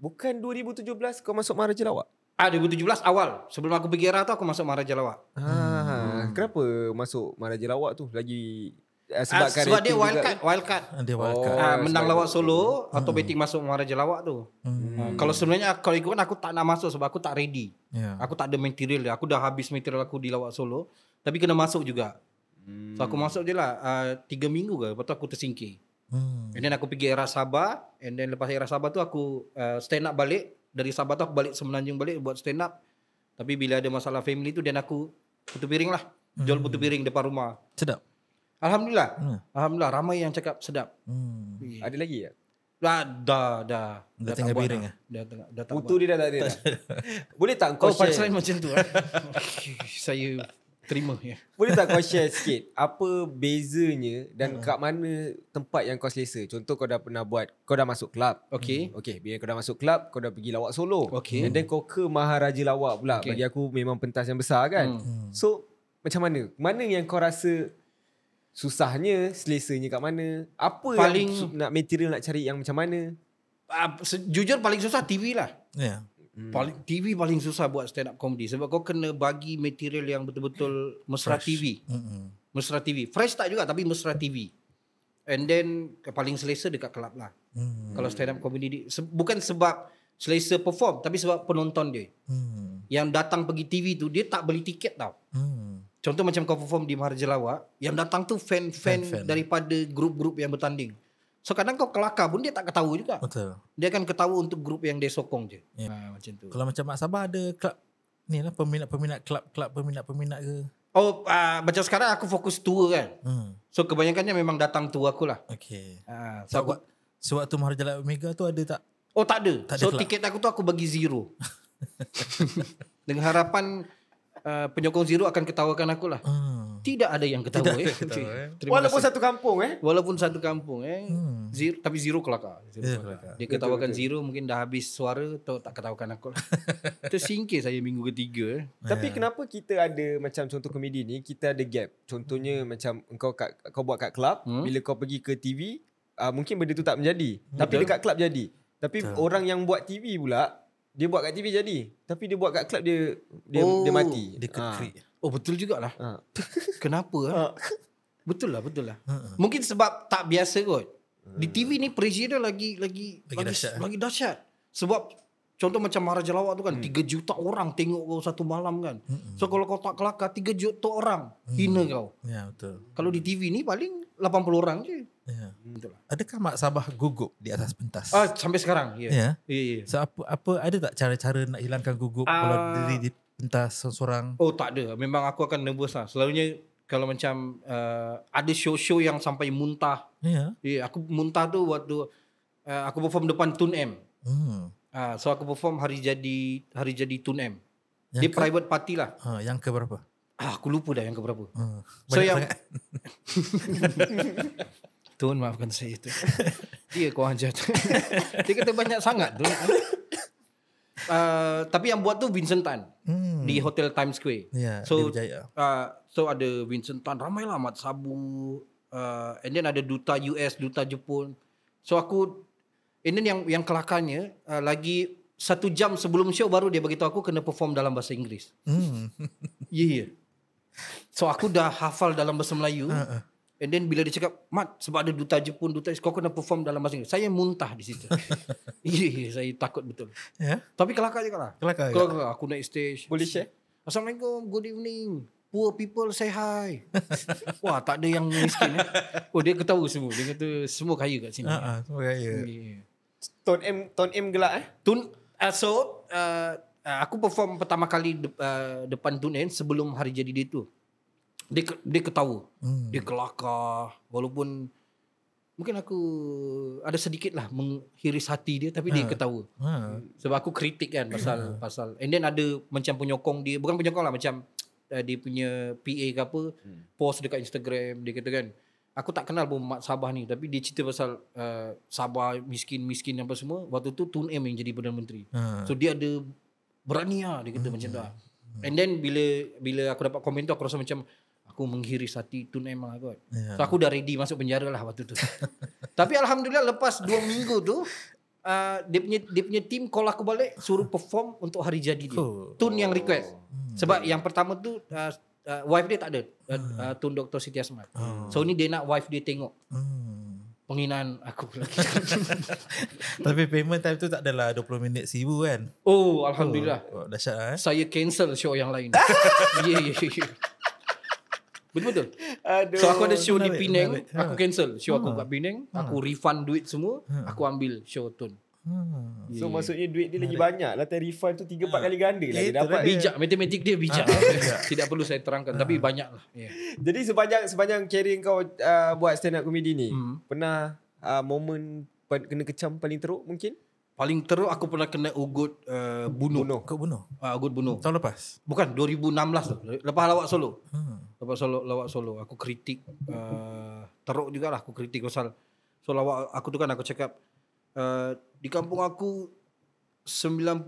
Bukan 2017 kau masuk Maharaja Lawak? Ah 2017 awal. Sebelum aku pergi era tu aku masuk Maharaja Lawak. Ah, kenapa masuk Maharaja Lawak tu lagi uh, Sebab, sebab, ah, sebab dia wildcard, wildcard. Dia Oh. wildcard. Ah, menang lawak solo, automatik masuk Maharaja Lawak tu. Hmm. Ah, kalau sebenarnya kalau ikutkan aku tak nak masuk sebab aku tak ready. Ya. Aku tak ada material dia. Aku dah habis material aku di lawak solo. Tapi kena masuk juga. Hmm. So aku masuk je lah. Uh, tiga minggu ke. Lepas tu aku tersingkir. Hmm. And then aku pergi era Sabah. And then lepas era Sabah tu aku uh, stand up balik. Dari Sabah tu aku balik Semenanjung balik buat stand up. Tapi bila ada masalah family tu dan aku putu piring lah. Jual putu piring depan rumah. Sedap. Alhamdulillah. Hmm. Alhamdulillah ramai yang cakap sedap. Hmm. Ada lagi ya? Dah dah dah. Dah tak tinggal buat piring dah. Dah, dah, dah tak Putu dia dah tak ada dah. Boleh tak kau Oh share? punchline macam tu. eh? Saya terima ya. Boleh tak kau share sikit apa bezanya dan kat mana tempat yang kau selesa? Contoh kau dah pernah buat, kau dah masuk kelab. Okey. Okay, bila kau dah masuk kelab, kau dah pergi lawak solo. Okey. And then kau ke Maharaja Lawak pula. Okey. Bagi aku memang pentas yang besar kan. Hmm. So, macam mana? Mana yang kau rasa susahnya, selesanya kat mana? Apa Paling- yang nak material nak cari yang macam mana? Uh, jujur paling susah TV lah. Ya. Hmm. Paling TV paling susah buat stand up comedy sebab kau kena bagi material yang betul-betul mesra TV. Mm-mm. Mesra TV. Fresh tak juga tapi mesra TV. And then paling selesa dekat kelab lah. Hmm. Kalau stand up comedy di, se, bukan sebab selesa perform tapi sebab penonton dia. Hmm. Yang datang pergi TV tu dia tak beli tiket tau. Hmm. Contoh macam kau perform di Maharaja Lawak, yang datang tu fan-fan Fan-fan. daripada grup-grup yang bertanding. So kadang kau kelakar pun dia tak ketawa juga. Betul. Dia akan ketawa untuk grup yang dia sokong je. Ya. Ha, macam tu. Kalau macam Mak Sabah ada klub ni lah peminat-peminat klub-klub peminat-peminat ke. Oh, uh, macam sekarang aku fokus tour kan. Hmm. So kebanyakannya memang datang tour aku lah. Okey. Ha, so aku, Sewaktu, Maharajalat Omega tu ada tak? oh tak ada. Tak ada so kelab. tiket aku tu aku bagi zero. Dengan harapan uh, penyokong zero akan ketawakan aku lah. Hmm. Tidak ada yang ketawa. Tidak ada eh. yang ketawa, eh. Terima Walaupun kasih. satu kampung eh. Walaupun satu kampung eh. Hmm. Zero, tapi zero kelakar. Zero Ya, kelakar. Dia ketawakan zero mungkin dah habis suara atau tak ketawakan aku lah. Tersingkir saya minggu ketiga eh. Tapi kenapa kita ada macam contoh komedi ni kita ada gap. Contohnya macam kau kat kau buat kat club, Hmm. bila kau pergi ke TV, uh, mungkin benda tu tak menjadi. Tapi Betul. dekat club jadi. Tapi Betul. orang yang buat TV pula dia buat kat TV jadi. Tapi dia buat kat club dia dia Oh, dia mati. Dia Ah. Oh betul jugalah. Ha. Kenapa eh? Ha. Betul lah, betul lah. Ha. Mungkin sebab tak biasa kot. Di TV ni pressure dia lagi lagi Lagi dahsyat, eh? lagi dahsyat. Sebab contoh macam Maharaja Lawak tu kan 3 juta orang tengok kau satu malam kan. So kalau kau tak kelakar 3 juta orang hina kau. Ya, betul. Kalau di TV ni paling 80 orang je. Ya. Betul lah. Adakah Mak Sabah gugup di atas pentas? Ah sampai sekarang. Ya. Ya. Ya, ya. So apa apa ada tak cara-cara nak hilangkan gugup Ah. kalau diri di pentas seorang-seorang? Oh tak ada. Memang aku akan nervous lah. Selalunya kalau macam uh, ada show-show yang sampai muntah. Ya. Ya, aku muntah tu waktu uh, aku perform depan Tun M. Hmm. Uh, so aku perform hari jadi hari jadi Tun M. Yang Dia ke, private party lah. ha, yang ke berapa? Ah, aku lupa dah yang keberapa. Hmm. So yang-. Tun maafkan saya tu. Dia kau ajar tu. Dia kata banyak sangat tu. Uh, tapi yang buat tu Vincent Tan Hmm. di Hotel Times Square. Ya, So-. Uh, so ada Vincent Tan ramai lah Mat Sabu uh, and then ada duta US, duta Jepun. So aku and then yang yang kelakarnya uh, lagi satu jam sebelum show baru dia beritahu aku kena perform dalam bahasa Inggeris. Hmm. Ya yeah, yeah. So aku dah hafal dalam bahasa Melayu. Ha. And then bila dia cakap, Mat, sebab ada duta Jepun, duta kau kena perform dalam bahasa Inggeris. Saya muntah di situ. Ya, yeah, saya takut betul. Ya. Tapi kelakar juga lah. Kelakar. Kalau juga. aku naik stage. Boleh share? Assalamualaikum, good evening. Poor people say hi. Wah, tak ada yang miskin. Eh. Oh, dia ketawa semua. Dia kata semua kaya kat sini. Ha ah, semua gaya. Yeah. Ton M Ton M gelak eh. Tun, uh, so, uh, uh, aku perform pertama kali de, uh, depan Tun N sebelum hari jadi dia tu. Dia, ke- dia ketawa. Hmm. Dia kelakar. Walaupun mungkin aku ada sedikit lah menghiris hati dia tapi dia ketawa. Ha. Sebab aku kritik kan pasal pasal and then ada macam penyokong dia bukan penyokong lah macam uh, dia punya PA ke apa post dekat Instagram dia kata kan aku tak kenal pun Mat Sabah ni tapi dia cerita pasal uh, Sabah miskin-miskin apa semua waktu tu Tun M yang jadi Perdana Menteri. Ha. So dia ada berani lah dia kata macam tu. lah. And then bila bila aku dapat komen tu aku rasa macam aku menghiris hati Tun M lah kot. Ya. So aku dah ready masuk penjara lah waktu tu. Tapi alhamdulillah lepas 2 minggu tu uh, dia punya dia punya team call aku balik suruh perform untuk hari jadi dia. Oh. Tun yang request. Sebab yang pertama tu uh, uh, wife dia tak ada. Uh, uh, Tun Dr. Siti Asmat. So ni dia nak wife dia tengok Hmm. penghinaan aku lagi. Tapi payment time tu tak adalah 20 minit seribu kan? oh alhamdulillah. Oh, dahsyat lah eh. Saya cancel show yang lain. Ya ya ya. Betul-betul. Aduh. So aku ada show di menarik, Penang, menarik. aku cancel show aku Ha. kat Penang, aku refund duit semua, aku ambil show Tun. Hmm. So maksudnya duit dia lagi banyak lah. Refund tu 3 4 kali ganda lah dia dapat. Bijak, matematik dia bijak. Tidak perlu saya terangkan, tapi banyak lah. Yeah. Jadi sepanjang sepanjang career kau uh, buat stand up comedy ni, Hmm. pernah uh, momen kena kecam paling teruk mungkin? Paling teruk aku pernah kena ugut uh, bunuh. Bunuh. Kau bunuh? Uh, ugut bunuh. Tahun lepas? Bukan 2016 tu. Lepas lawak solo. Hmm. Lepas solo lawak solo aku kritik uh, teruk jugalah aku kritik pasal so lawak aku tu kan aku cakap uh, di kampung aku 90%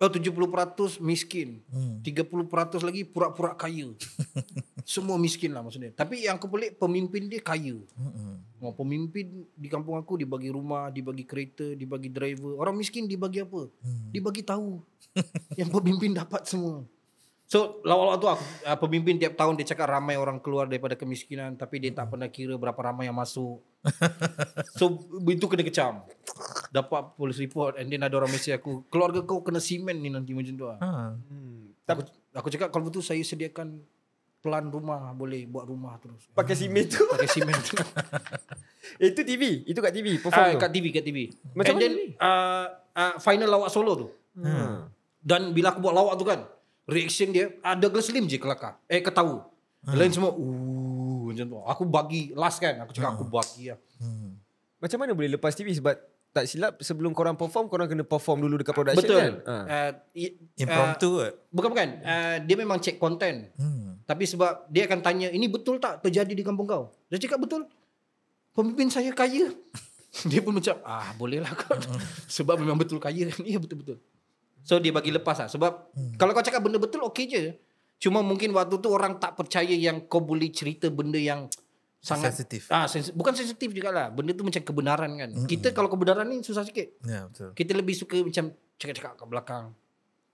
oh 70% miskin. Hmm. 30% lagi pura-pura kaya. Semua miskin lah maksudnya. Tapi yang aku pelik pemimpin dia kaya. Mm-mm. Oh, pemimpin di kampung aku dibagi rumah, dibagi kereta, dibagi driver. Orang miskin dibagi apa? Hmm. Dibagi tahu. yang pemimpin dapat semua. So lawak-lawak tu aku, uh, pemimpin tiap tahun dia cakap ramai orang keluar daripada kemiskinan tapi dia tak pernah kira berapa ramai yang masuk. so itu kena kecam. Dapat police report and then ada orang message aku, keluarga kau kena simen ni nanti macam tu lah. Ha. Hmm. Aku, aku cakap kalau betul saya sediakan plan rumah boleh buat rumah terus. Pakai simen tu. Pakai simen tu. Eh, itu TV. Itu kat TV. Perform Ah, tu. kat TV, kat TV. Macam And mana then, ni? uh, uh, final lawak solo tu. Hmm. Dan bila aku buat lawak tu kan, reaction dia, uh, Douglas Lim je kelakar. Eh, ketawa. Hmm. Lain semua, uh, macam tu. Aku bagi, last kan, aku cakap aku bagi lah. Hmm. Macam mana boleh lepas TV sebab tak silap sebelum korang perform korang kena perform dulu dekat production Betul. kan? Ha. Uh, Impromptu uh, kot. bukan, bukan. Uh, dia memang check content. Hmm. Tapi sebab dia akan tanya, ini betul tak terjadi di kampung kau? Dia cakap betul. Pemimpin saya kaya. dia pun macam, ah boleh lah kau. sebab memang betul kaya kan. Ya betul-betul. So dia bagi lepas lah. Sebab kalau kau cakap benda betul, okey je. Cuma mungkin waktu tu orang tak percaya yang kau boleh cerita benda yang sangat Sensitif. Ah, sensi- bukan sensitif juga lah. Benda tu macam kebenaran kan. Kita kalau kebenaran ni susah sikit. Ya betul. Kita lebih suka macam cakap-cakap kat belakang.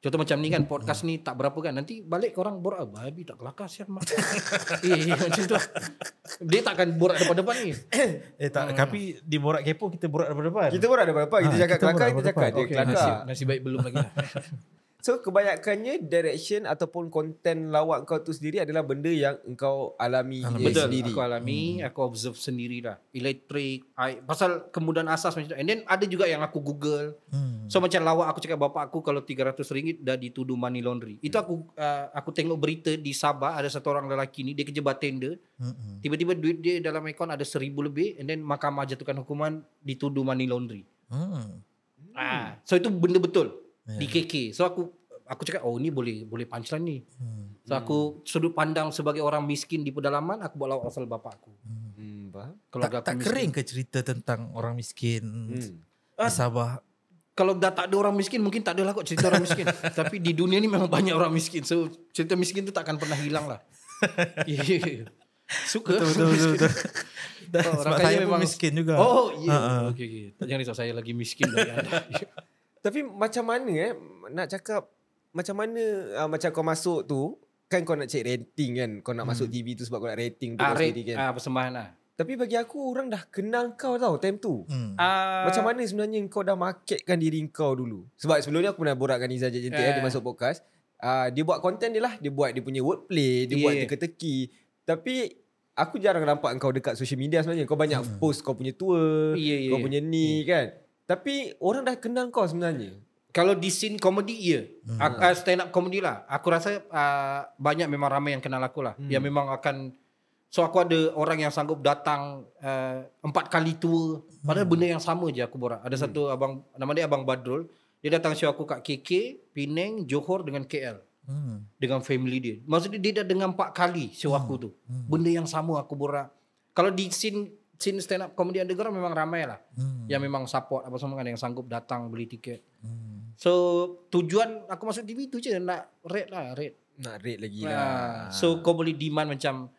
Contoh macam ni kan podcast ni tak berapa kan. Nanti balik orang borak ah, babi tak kelakar sial mak. eh, macam tu. Dia takkan borak depan-depan ni. Eh tak, tapi di borak kepo kita borak depan-depan. Kita ada apa-apa. Kita Ha, cakap kita kelakar, kita cakap apa-apa. dia Okey, kelakar. Nasib, nasib baik belum lagi lah. So kebanyakannya direction ataupun konten lawak kau tu sendiri adalah benda yang engkau alami, Alami. Betul. sendiri. Aku alami, aku observe sendiri lah. Elektrik, air. Pasal kemudahan asas macam tu. And then ada juga yang aku google. Hmm. So macam lawak aku cakap bapak aku kalau RM300 dah dituduh money laundry. Itu aku uh, aku tengok berita di Sabah ada satu orang lelaki ni dia kerja bartender. Hmm. Tiba-tiba duit dia dalam akaun ada seribu lebih and then mahkamah jatuhkan hukuman dituduh money laundry. Hmm. Ah, so itu benda betul Ya. di KK. So aku aku cakap oh ni boleh boleh punchline ni. Hmm. So aku sudut pandang sebagai orang miskin di pedalaman aku buat lawak asal bapak aku. Hmm, faham? Keluarga Tak, tak miskin. kering ke cerita tentang orang miskin Hmm. di Sabah? Kalau dah tak ada orang miskin mungkin tak adalah kot cerita orang miskin. Tapi di dunia ni memang banyak orang miskin. So cerita miskin tu takkan pernah hilang lah. Suka. Betul betul betul. betul. Dan Oh, sebab saya pun memang- miskin juga. Oh, ya. Ha, Yeah. ha. Okey okey. Tak jangan risau saya lagi miskin dari anda. Tapi macam mana eh nak cakap macam mana uh, macam kau masuk tu kan kau nak cek rating kan kau nak masuk TV tu sebab kau nak rating tu ah, rate, sendiri kan. ah, persembahan lah. Tapi bagi aku orang dah kenal kau tau time tu. Hmm. Ah, Macam mana sebenarnya kau dah marketkan diri kau dulu? Sebab sebelum ni aku pernah borak dengan Izzah Jentik eh. Eh. dia masuk podcast. Uh, dia buat konten dia lah. Dia buat dia punya wordplay. Dia Yeah. buat teka-teki. Tapi aku jarang nampak kau dekat social media sebenarnya. Kau banyak hmm. post kau punya tour. Ya, ya, kau ya. punya ni kan. Tapi orang dah kenal kau sebenarnya. Kalau di scene komedi ya. Hmm. Uh, stand up comedy lah. Aku rasa uh, banyak memang ramai yang kenal aku lah. Hmm. Yang memang akan So aku ada orang yang sanggup datang uh, empat kali tour. Padahal benda yang sama je aku borak. Ada satu abang nama dia Abang Badrul. Dia datang show aku kat KK, Penang, Johor dengan KL. Hmm. Dengan family dia. Maksudnya dia dah dengan empat kali show aku tu. Benda yang sama aku borak. Kalau di scene scene stand up comedy underground memang ramai lah. Hmm. Yang memang support apa semua kan yang sanggup datang beli tiket. Hmm. So tujuan aku masuk TV tu je nak rate lah rate. Nak rate lagi Ah, lah. so kau boleh demand macam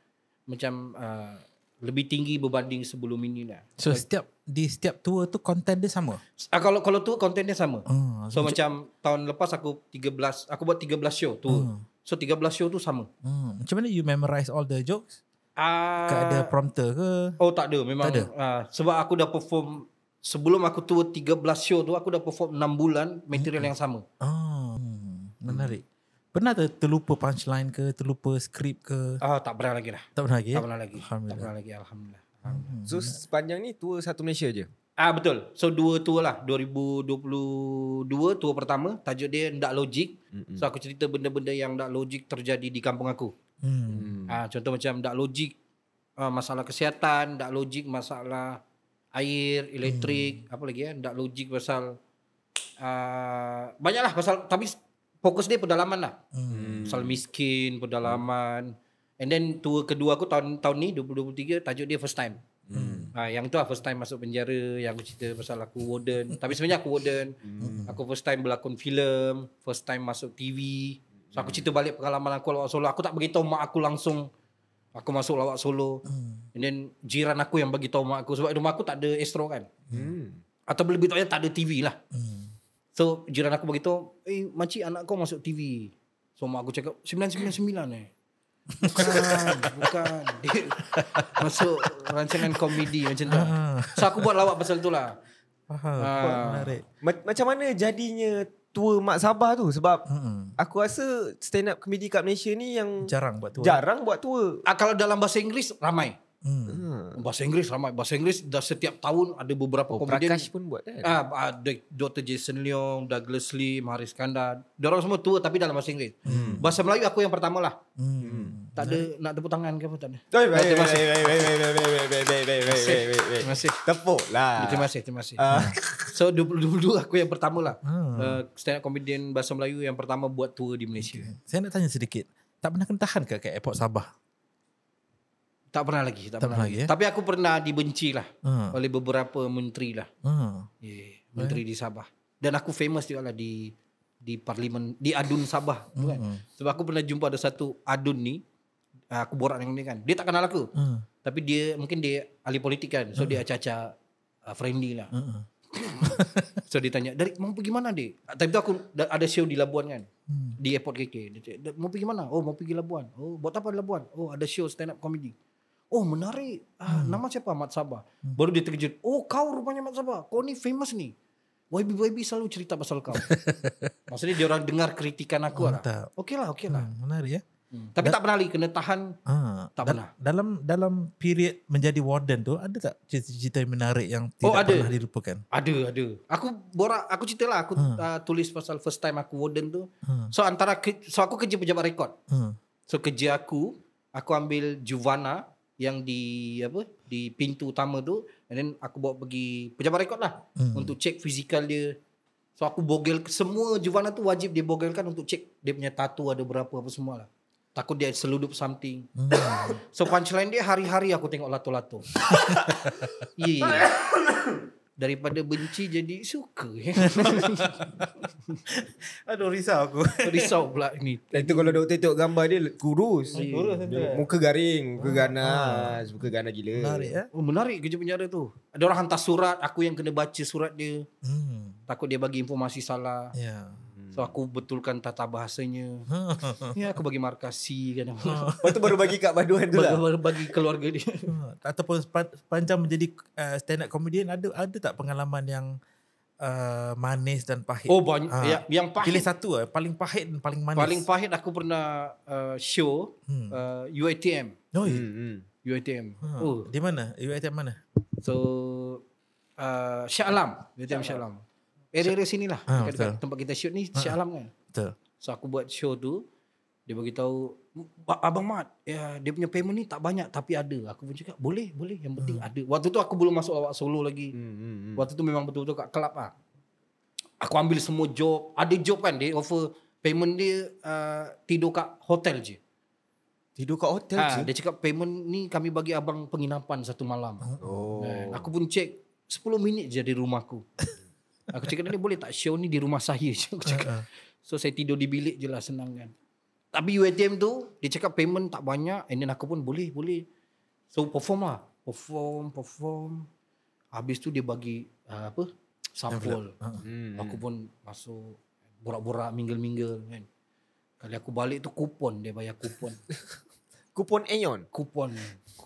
macam uh, lebih tinggi berbanding sebelum ini lah. So setiap di setiap tour tu konten dia sama. Ah, kalau kalau tu konten dia sama. Hmm. So macam tahun lepas aku 13 aku buat 13 show tu. Hmm. So 13 show tu sama. Hmm. Macam mana you memorize all the jokes? Ah ada prompter ke? Oh tak ada memang Tak ada? ah, sebab aku dah perform sebelum aku tour 13 show tu aku dah perform 6 bulan material yang sama. Oh, hmm. menarik. Pernah ter, terlupa punchline ke, terlupa skrip ke? Ah tak pernah lagi lah. Tak pernah lagi? Tak pernah lagi. Tak Alhamdulillah. pernah lagi alhamdulillah. alhamdulillah. So sepanjang ni tour satu Malaysia je. Ah betul. So dua tour lah 2022 tour pertama tajuk dia ndak logik. Mm-hmm. So aku cerita benda-benda yang ndak logik terjadi di kampung aku. Hmm. Ah contoh macam ndak logik uh, masalah kesihatan, ndak logik masalah air, elektrik, apa lagi ya? Ndak logik pasal uh, banyaklah pasal tapi fokus dia pedalaman lah. Hmm. Pasal miskin, pedalaman. And then tour kedua aku tahun tahun ni 2023 tajuk dia first time. Hmm. Ha, yang tu lah first time masuk penjara Yang aku cerita pasal aku warden Tapi sebenarnya aku warden Aku first time berlakon filem First time masuk TV So aku cerita balik pengalaman aku lawak solo Aku tak beritahu mak aku langsung Aku masuk lawak solo. Hmm. And then jiran aku yang bagi tahu mak aku sebab rumah aku tak ada astro kan. Hmm. Atau lebih tepatnya tak ada TV lah. Hmm. So jiran aku bagi tahu, "Eh makcik anak kau masuk TV." So mak aku cakap 999 eh. Bukan, bukan. Dia masuk rancangan komedi macam tu. Ah. So aku buat lawak pasal tu lah. Faham. Ah. Kuat menarik. Ma- macam mana jadinya tour Mak Sabah tu? Sebab Hmm. aku rasa stand up comedy kat Malaysia ni yang Jarang buat tu. jarang buat tour. Ah, kalau dalam bahasa Inggeris ramai. Hmm. Hmm. Bahasa Inggeris ramai. Bahasa Inggeris dah setiap tahun ada beberapa Oh, komedian. Prakash pun buat kan? Ah, ada Dr. Jason Leong, Douglas Lee, Maris Kandar. Diorang semua tua tapi dalam bahasa Inggeris. Bahasa Melayu aku yang pertama lah. Hmm. Tak ada nak tepuk tangan ke apa tak ada. Baik, baik, Terima baik, kasih. baik, baik, baik, baik, baik, baik, baik, baik, baik, baik, baik, baik. Terima kasih. Tepuk lah. Terima kasih, terima kasih. Ah. So dulu-dulu aku yang pertama lah. Hmm. Uh, stand up comedian bahasa Melayu yang pertama buat tour di Malaysia. Saya nak tanya sedikit. Tak pernah kena tahan ke kat airport Sabah? Tak pernah lagi, tak, Tak pernah lagi. lagi, eh? Tapi aku pernah dibenci lah Hmm. oleh beberapa menteri lah. Hmm. Yeah, menteri di Sabah. Dan aku famous juga lah di di parlimen di adun Sabah tu kan. Hmm. Sebab aku pernah jumpa ada satu adun ni ah, aku borak dengan dia kan. Dia tak kenal aku. Hmm. Tapi dia mungkin dia ahli politik kan. So dia acah-acah uh, friendly lah. Hmm. So dia tanya, "Dari mau pergi mana, Dik?" Ah, Time tu aku da- ada show di Labuan kan. Hmm. Di airport KK. Dia cakap, "Da- "Mau pergi mana?" "Oh, mau pergi Labuan." "Oh, buat apa di Labuan?" "Oh, ada show stand up comedy." "Oh, menarik. Ah, nama siapa? Mat Sabah." Baru dia terkejut. "Oh, kau rupanya Mat Sabah. Kau ni famous ni." YB-YB selalu cerita pasal kau. Maksudnya dia orang dengar kritikan aku lah. Mantap. Okey lah, okey lah. Hmm. Menarik ya. Hmm. Tapi tak pernah lagi kena tahan. Ah, Tak da- pernah. Dalam dalam period menjadi warden tu ada tak cerita-cerita yang menarik yang tidak Oh, ada. pernah dilupakan? Ada, ada. Aku borak, aku cerita lah. Aku Hmm. uh, tulis pasal first time aku warden tu. Hmm. So antara, ke, so aku kerja pejabat rekod. Hmm. So kerja aku, aku ambil Juvana yang di apa di pintu utama tu and then aku bawa pergi pejabat rekod lah Hmm. untuk cek fizikal dia. So aku bogel semua Juvana tu wajib dia bogelkan untuk cek dia punya tattoo ada berapa apa semua lah. Takut dia seludup something. Hmm. So punchline dia hari-hari aku tengok lato-lato. yeah. Daripada benci jadi suka. Aduh risau aku. Risau pula ni. Dan tu kalau doktor tengok gambar dia kurus. Ya. Kurus Dia betul. Muka garing, muka ganas, muka ganas gila. Menarik ya. Oh menarik kerja penjara tu. Ada orang hantar surat, aku yang kena baca surat dia. Hmm. Takut dia bagi informasi salah. Ya. So aku betulkan tata bahasanya. Ya aku bagi markah C kan. Lepas tu baru bagi kat baduan tu lah. Baru bagi keluarga dia. Ataupun sepan- sepanjang menjadi uh, stand up comedian ada ada tak pengalaman yang uh, manis dan pahit? Oh banyak. Ah. Ya, yang pahit. Pilih satu lah, paling pahit dan paling manis. Paling pahit aku pernah uh, show Hmm. uh, UiTM. Oh, Hmm, hmm. UiTM. ha. Oh. Di mana? UiTM mana? So uh, Shah Alam. UiTM Shah Alam. Area-area sini lah. Ah, dekat, dekat betul. tempat kita shoot ni Shah Alam kan. Betul. So aku buat show tu dia bagi tahu "Ba- Abang Mat ya, dia punya payment ni tak banyak tapi ada. Aku pun cakap boleh boleh yang penting ada. Waktu tu aku belum masuk lawak solo lagi. Hmm, hmm, hmm. Waktu tu memang betul-betul kat kelab lah. Aku ambil semua job. Ada job kan dia offer payment dia uh, tidur kat hotel je. Tidur kat hotel Ha, je. dia cakap payment ni kami bagi abang penginapan satu malam. Oh. Aku pun cek 10 minit je di rumahku. aku cakap ni boleh tak show ni di rumah saya je. Aku cakap. Ah. So saya tidur di bilik je lah senang kan. Tapi UATM tu dia cakap payment tak banyak and then aku pun boleh boleh. So perform lah. Perform, perform. Habis tu dia bagi uh, apa? Sampul. Ah. Hmm. Aku pun masuk borak-borak mingle-mingle kan. Kali aku balik tu kupon dia bayar kupon. Kupon Aeon. kupon.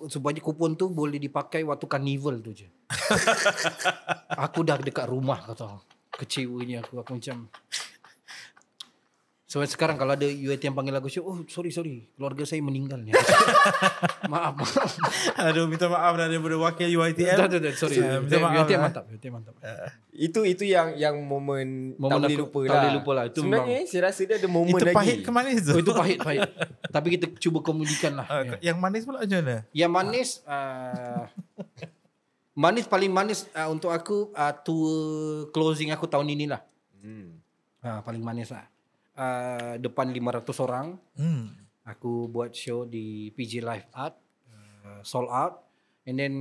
Supaya kupon tu boleh dipakai waktu karnival tu je. aku dah dekat rumah kata. Kecewanya aku aku macam So sekarang kalau ada UIT yang panggil aku oh sorry sorry keluarga saya meninggal ni. maaf maaf. Aduh minta maaf dah daripada wakil UiTM. Dah, dah, dah, sorry. Eh, minta maaf, UIT eh. mantap, UIT mantap. Itu itu yang yang momen tak Momen boleh aku lupa tak lah. boleh lupa lah. Itu Sebenarnya saya rasa dia ada momen Itu lagi. pahit ke manis tu? Oh itu pahit pahit. Tapi kita cuba kemudikan lah. Ah, Ya. Yang manis pula macam mana? Yang manis uh, manis paling manis uh, untuk aku uh, tour closing aku tahun ini lah. Hmm. Uh, paling manis lah. Uh, depan 500 orang Hmm. aku buat show di PJ Live Art uh, sold out and then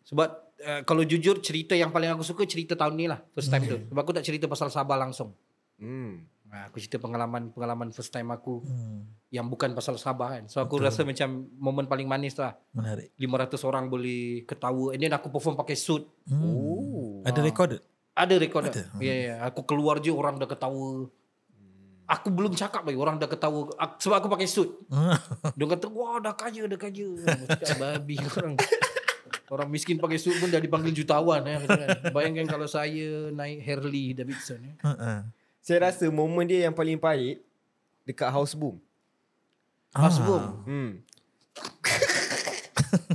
sebab uh, kalau jujur cerita yang paling aku suka cerita tahun ni lah first time tu sebab aku tak cerita pasal Sabah langsung Hmm. Ah, Aku cerita pengalaman-pengalaman first time aku Hmm. yang bukan pasal Sabah kan. So aku rasa macam momen paling manis lah. Menarik. 500 orang boleh ketawa and then aku perform pakai suit. Hmm. Oh. Ada recorded? Ada rekod Ada. Ya, yeah, yeah. aku keluar je orang dah ketawa. Aku belum cakap lagi orang dah ketawa Aku- sebab aku pakai suit. Dia kata wah dah kaya dah kaya. Cakap babi orang. Orang miskin pakai suit pun dah dipanggil jutawan eh. kan. Bayangkan kalau saya naik Harley Davidson eh. Uh-uh. Saya rasa momen dia yang paling pahit dekat House Boom. Mas Ah. Boom. Hmm.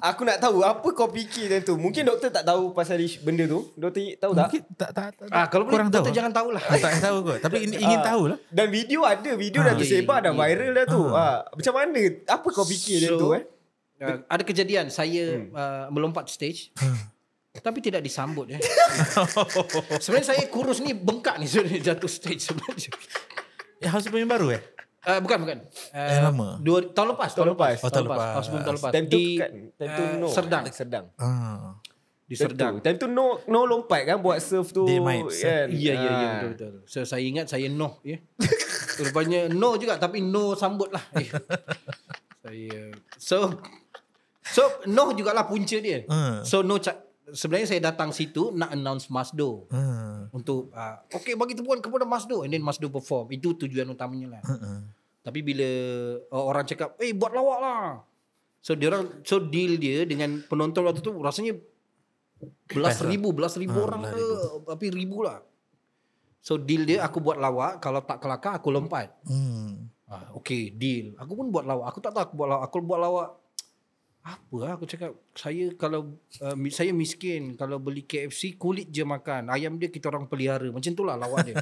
Aku nak tahu apa kau fikir time tu. Mungkin doktor tak tahu pasal benda tu. Doktor tahu tak? Mungkin tak, tak, tak, Ah kalau boleh kurang doktor tahu. jangan tahulah. Ah, tak tahu kot. Tapi in- ingin Ah. tahu lah. Dan video ada, video dah Ah. tersebar dah Ya, ya, viral dah tu. Ah. Macam mana? Apa kau fikir So, tu eh? Uh, ada kejadian saya uh, melompat stage. Tapi tidak disambut eh. sebenarnya saya kurus ni bengkak ni sebenarnya jatuh stage sebenarnya. Eh, house band yang baru eh? Uh, bukan bukan. Uh, Eh, lama? Dua, tahun lepas. Tahun lepas. Oh, tahun lepas. Tahun sebelum tahun lepas. Time tu di kat time tu uh, no. Serdang. Serdang. Ah. Di Serdang. time tu no no lompat kan buat surf tu Day mites. kan. Ya ya ya betul betul. So saya ingat saya no ya. Rupanya no juga tapi no sambut lah. Eh. saya so so no jugalah punca dia. Hmm. So no ca- sebenarnya saya datang situ nak announce Masdo Ah. untuk uh, okay bagi tepuan kepada Masdo and then Masdo perform. Itu tujuan utamanya lah. Uh-uh. Tapi bila uh, orang cakap, "Eh buat lawak lah." So dia orang so deal dia dengan penonton waktu tu rasanya belas Best lah. ribu, belas ribu Ah, orang ke, tapi ribu lah. So deal dia aku buat lawak, kalau tak kelakar aku lompat. Hmm. Ah, okay, deal. Aku pun buat lawak. Aku tak tahu aku buat lawak. Aku buat lawak apa lah aku cakap saya kalau uh, saya miskin kalau beli KFC kulit je makan ayam dia kita orang pelihara macam tu lah lawak dia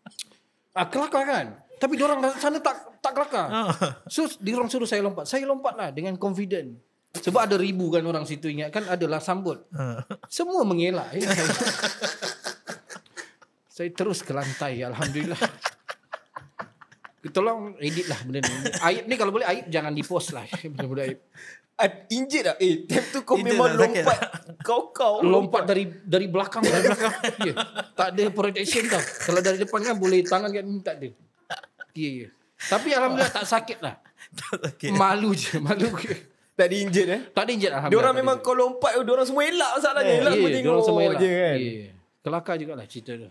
ah kelakar kan tapi diorang sana tak tak kelakar Ah. So diorang suruh saya lompat. Saya lompat lah dengan confident. Sebab ada ribu kan orang situ ingat kan adalah sambut. Ah. Semua mengelak. Eh. Saya, saya terus ke lantai. Alhamdulillah. Tolong edit lah benda ni. Aib ni kalau boleh aib jangan di post lah. Benda-benda aib. Ah, injet tak? Eh, time tu kau Injet memang tak sakit lompat. Kau-kau Lompat dari dari belakang dari belakang. yeah. Tak ada protection tau. Kalau dari depan kan boleh tangan kat ni tak ada. Ya yeah, yeah. Tapi alhamdulillah tak sakit lah. Okay. Malu je, malu je. Tak ada injet eh? Tak ada injet alhamdulillah. Diorang tak memang kau lompat, diorang semua elak masalahnya. Elak Ya, pun ya, tengok diorang semua elak. je kan. Ya. Kelakar jugalah cerita tu.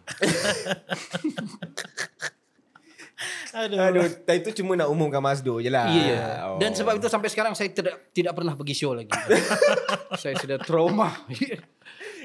Aduh. Aduh, time tu cuma nak umumkan Mazdo je lah. Ya, ya. Oh. Dan sebab itu sampai sekarang saya tidak tidak pernah pergi show lagi. saya sudah trauma.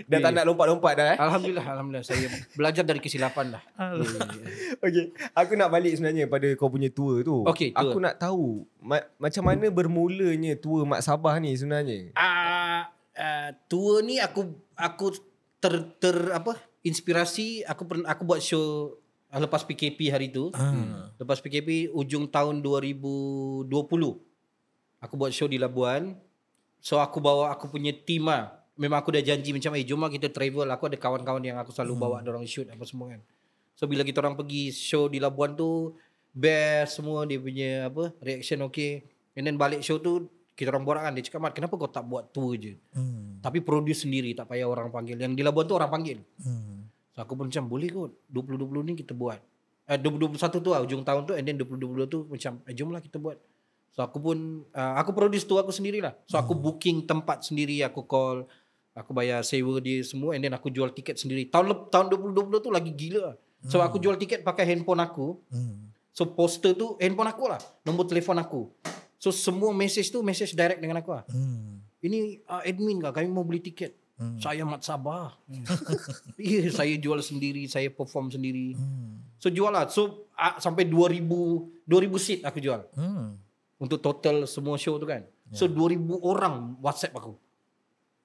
Dah tak nak lompat-lompat dah eh. alhamdulillah, alhamdulillah saya belajar dari kesilapan dah. Ya, ya, ya. Okay, aku nak balik sebenarnya pada kau punya tour tu. Okey, tour. Aku nak tahu ma- macam mana bermulanya tour Mak Sabah ni sebenarnya. Ah, ah, tour ni aku aku ter ter apa? Inspirasi aku pernah aku buat show lepas PKP hari tu. Ah. Lepas PKP ujung tahun 2020 aku buat show di Labuan. So aku bawa aku punya team lah. Memang aku dah janji macam eh jom lah kita travel. Aku ada kawan-kawan yang aku selalu bawa orang shoot apa semua kan. So bila kita orang pergi show di Labuan tu best semua dia punya apa reaction okay. And then balik show tu kita orang borak kan dia cakap Mat kenapa kau tak buat tour je. Hmm. Tapi produce sendiri tak payah orang panggil. Yang di Labuan tu orang panggil. Hmm. So aku pun macam boleh kot 2020 ni kita buat. Eh, 2021 tu lah ujung tahun tu And then 2022 tu macam eh, Jom lah kita buat. So aku pun uh, Aku produce tu aku sendirilah. So aku booking tempat sendiri Aku call Aku bayar sewa dia semua And then aku jual tiket sendiri. Tahun lep, tahun 2020 tu lagi gila lah. So aku jual tiket pakai handphone aku. Hmm. So poster tu handphone aku lah Nombor telefon aku. So semua message tu Message direct dengan aku lah. Hmm. Ini uh, admin kah? Kami mau beli tiket Hmm. Saya Mat Sabah Ya saya jual sendiri Saya perform sendiri. Hmm. So jual lah. So uh, sampai 2000 2000 seat aku jual. Hmm. Untuk total semua show tu kan. So 2000 orang whatsapp aku.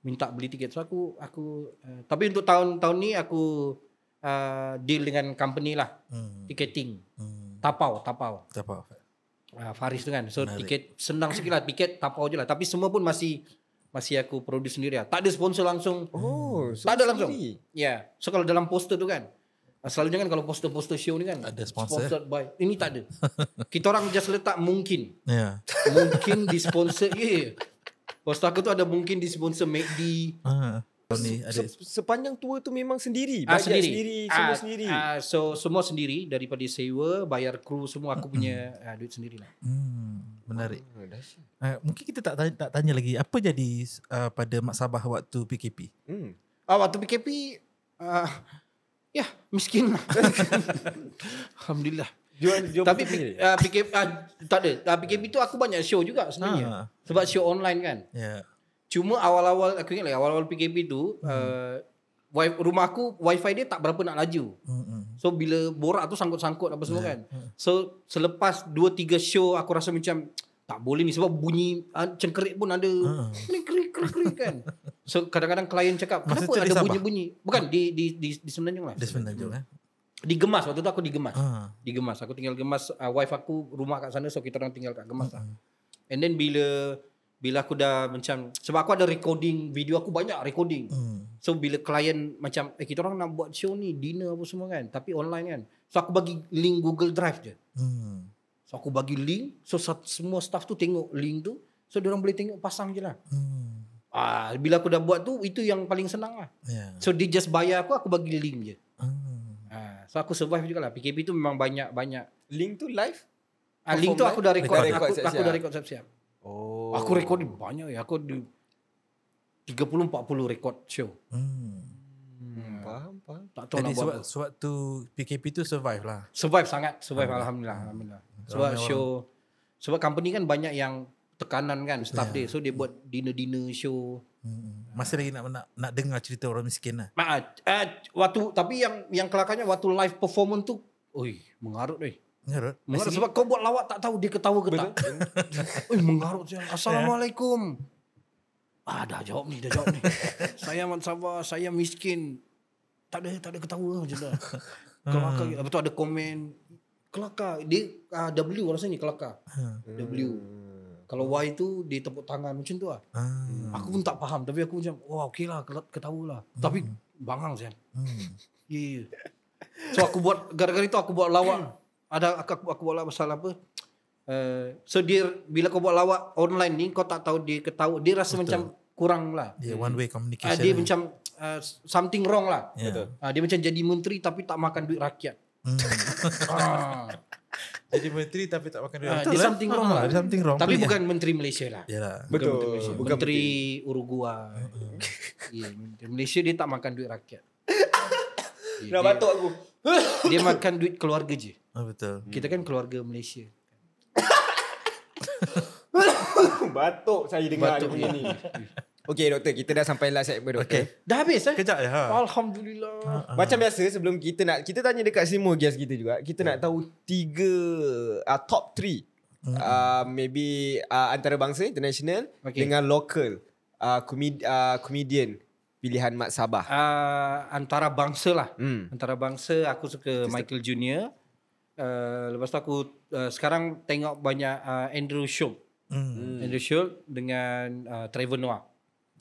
Minta beli tiket. So aku aku uh, Tapi untuk tahun-tahun ni aku uh, Deal dengan company lah. Hmm. Ticketing. Hmm. Tapau Tapau. Tak apa. uh, Faris tu kan. So Menarik. tiket Senang sikit lah. Tiket tapau je lah. Tapi semua pun masih Masih aku produce sendiri lah Tak ada sponsor langsung Oh, so tak ada langsung. Ya. Yeah. So kalau dalam poster tu kan. ah, Selalunya kan kalau poster-poster show ni kan. Ada sponsor. Sponsored by. Ini tak ada. Kita orang just letak mungkin. Ya. Mungkin di sponsor. Ya. Yeah. Poster aku tu ada mungkin di sponsor McD. Ah. Tahun ni ada Se- sepanjang tour tu memang sendiri. Ah, Bajet sendiri, semua Ah, sendiri. ah, so semua sendiri daripada sewa, bayar kru semua aku punya ah, duit sendirilah. hmm, menarik. Oh. Uh, mungkin kita tak tanya, tak tanya lagi apa jadi uh, pada Mak Sabah waktu PKP. Hmm. Ah waktu PKP ah ya miskin lah. Alhamdulillah. Jual jual Tapi sendiri. uh, PKP uh, tak ada. Uh, PKP tu aku banyak show juga sebenarnya. Ah. Sebab show online kan. Ya. Yeah. Cuma awal-awal aku ingat lagi awal-awal PKP tu uh, wi- rumah aku wifi dia tak berapa nak laju. Hmm. So bila borak tu sangkut-sangkut apa semua kan. So selepas 2 3 show aku rasa macam tak boleh ni sebab bunyi uh, cengkerik pun ada. Ni kerik kerik kerik kan. So kadang-kadang klien cakap Masa kenapa di ada bunyi-bunyi? Bukan di di di di Semenanjung lah. Dia sebenarnya eh. Digemas waktu tu aku digemas. Ah. Digemas. Aku tinggal gemas uh, wife aku rumah kat sana so kita orang tinggal kat gemas lah. And then bila bila aku dah macam sebab aku ada recording video aku banyak recording. Hmm. So bila klien macam eh kita orang nak buat show ni dinner apa semua kan tapi online kan. So aku bagi link Google Drive je. Hmm. So aku bagi link so semua staff tu tengok link tu so dia orang boleh tengok pasang je lah. Hmm. Ah bila aku dah buat tu itu yang paling senang lah. Ya. So dia just bayar aku aku bagi link je. Hmm. Ah so aku survive jugalah. PKP tu memang banyak banyak. Link tu live? Ah link tu aku dah record, Record, record aku, aku siap-siap. dah record siap-siap. Oh. Aku recording banyak ya. Aku di 30 40 record show. Hmm. Hmm, faham, faham. Tak tahu Jadi nak buat sebab apa. sewaktu PKP tu survive lah. Survive sangat, survive alhamdulillah, alhamdulillah. Sebab Ramai show sebab company kan banyak yang tekanan kan staff Ya. dia. So dia buat dinner-dinner show. Hmm. Masih lagi nak, nak nak dengar cerita orang miskin lah. Mak, eh, waktu tapi yang yang kelakarnya waktu live performance tu, oi, mengarut oi. Mengarut? Mengarut sebab kau buat lawak tak tahu dia ketawa ke tak. Oi, mengarut siang. Assalamualaikum. Ah, dah jawab ni, dah jawab ni. saya Mat Sabah, saya miskin. Tak ada tak ada ketawa je dah. Kelakar. Lepas tu ada komen kelakar. Dia uh, W rasanya kelakar. W. Kalau Y tu dia tepuk tangan macam tu lah. Ah. Aku pun tak faham tapi aku macam wah okey lah kel- ketawa lah. Tapi bangang siang. Hmm. Ya. Yeah. So aku buat gara-gara itu aku buat lawak. Ada aku, aku, aku buat pasal apa? Uh, so dia bila kau buat lawak online ni kau tak tahu dia ketawa dia rasa Betul. macam kurang lah. Dia one way Uh, communication. dia lah. macam uh, something wrong lah. Betul. Uh, dia macam jadi menteri tapi tak makan duit rakyat. Hmm. ah. Jadi menteri tapi tak makan duit. Betul dia lah. something wrong Ah, lah. Ada something wrong. Tapi bukan menteri Malaysia lah. lah. Yalah. Betul. Bukan menteri Malaysia. Bukan menteri Uruguay. Ya, menteri Malaysia dia tak makan duit rakyat. Ya, Nak dia, batuk aku. dia makan duit keluarga je. Oh, betul. Kita kan keluarga Malaysia. batuk saya dengar Batuk dia punya ni. Okey doktor, kita dah sampai last segment doktor. Okay. Dah habis eh? Kejap je. Ha. Alhamdulillah. Macam biasa sebelum kita nak kita tanya dekat semua guest kita juga, kita nak tahu tiga uh, top three uh, maybe uh, antarabangsa international Okay. dengan local uh, komedi, uh, comedian pilihan Mat Sabah. Uh, antara bangsa lah. Hmm. Antara bangsa aku suka Michael Junior. Uh, lepas tu aku uh, sekarang tengok banyak uh, Andrew Schultz. Hmm. Andrew Schultz dengan uh, Trevor Noah.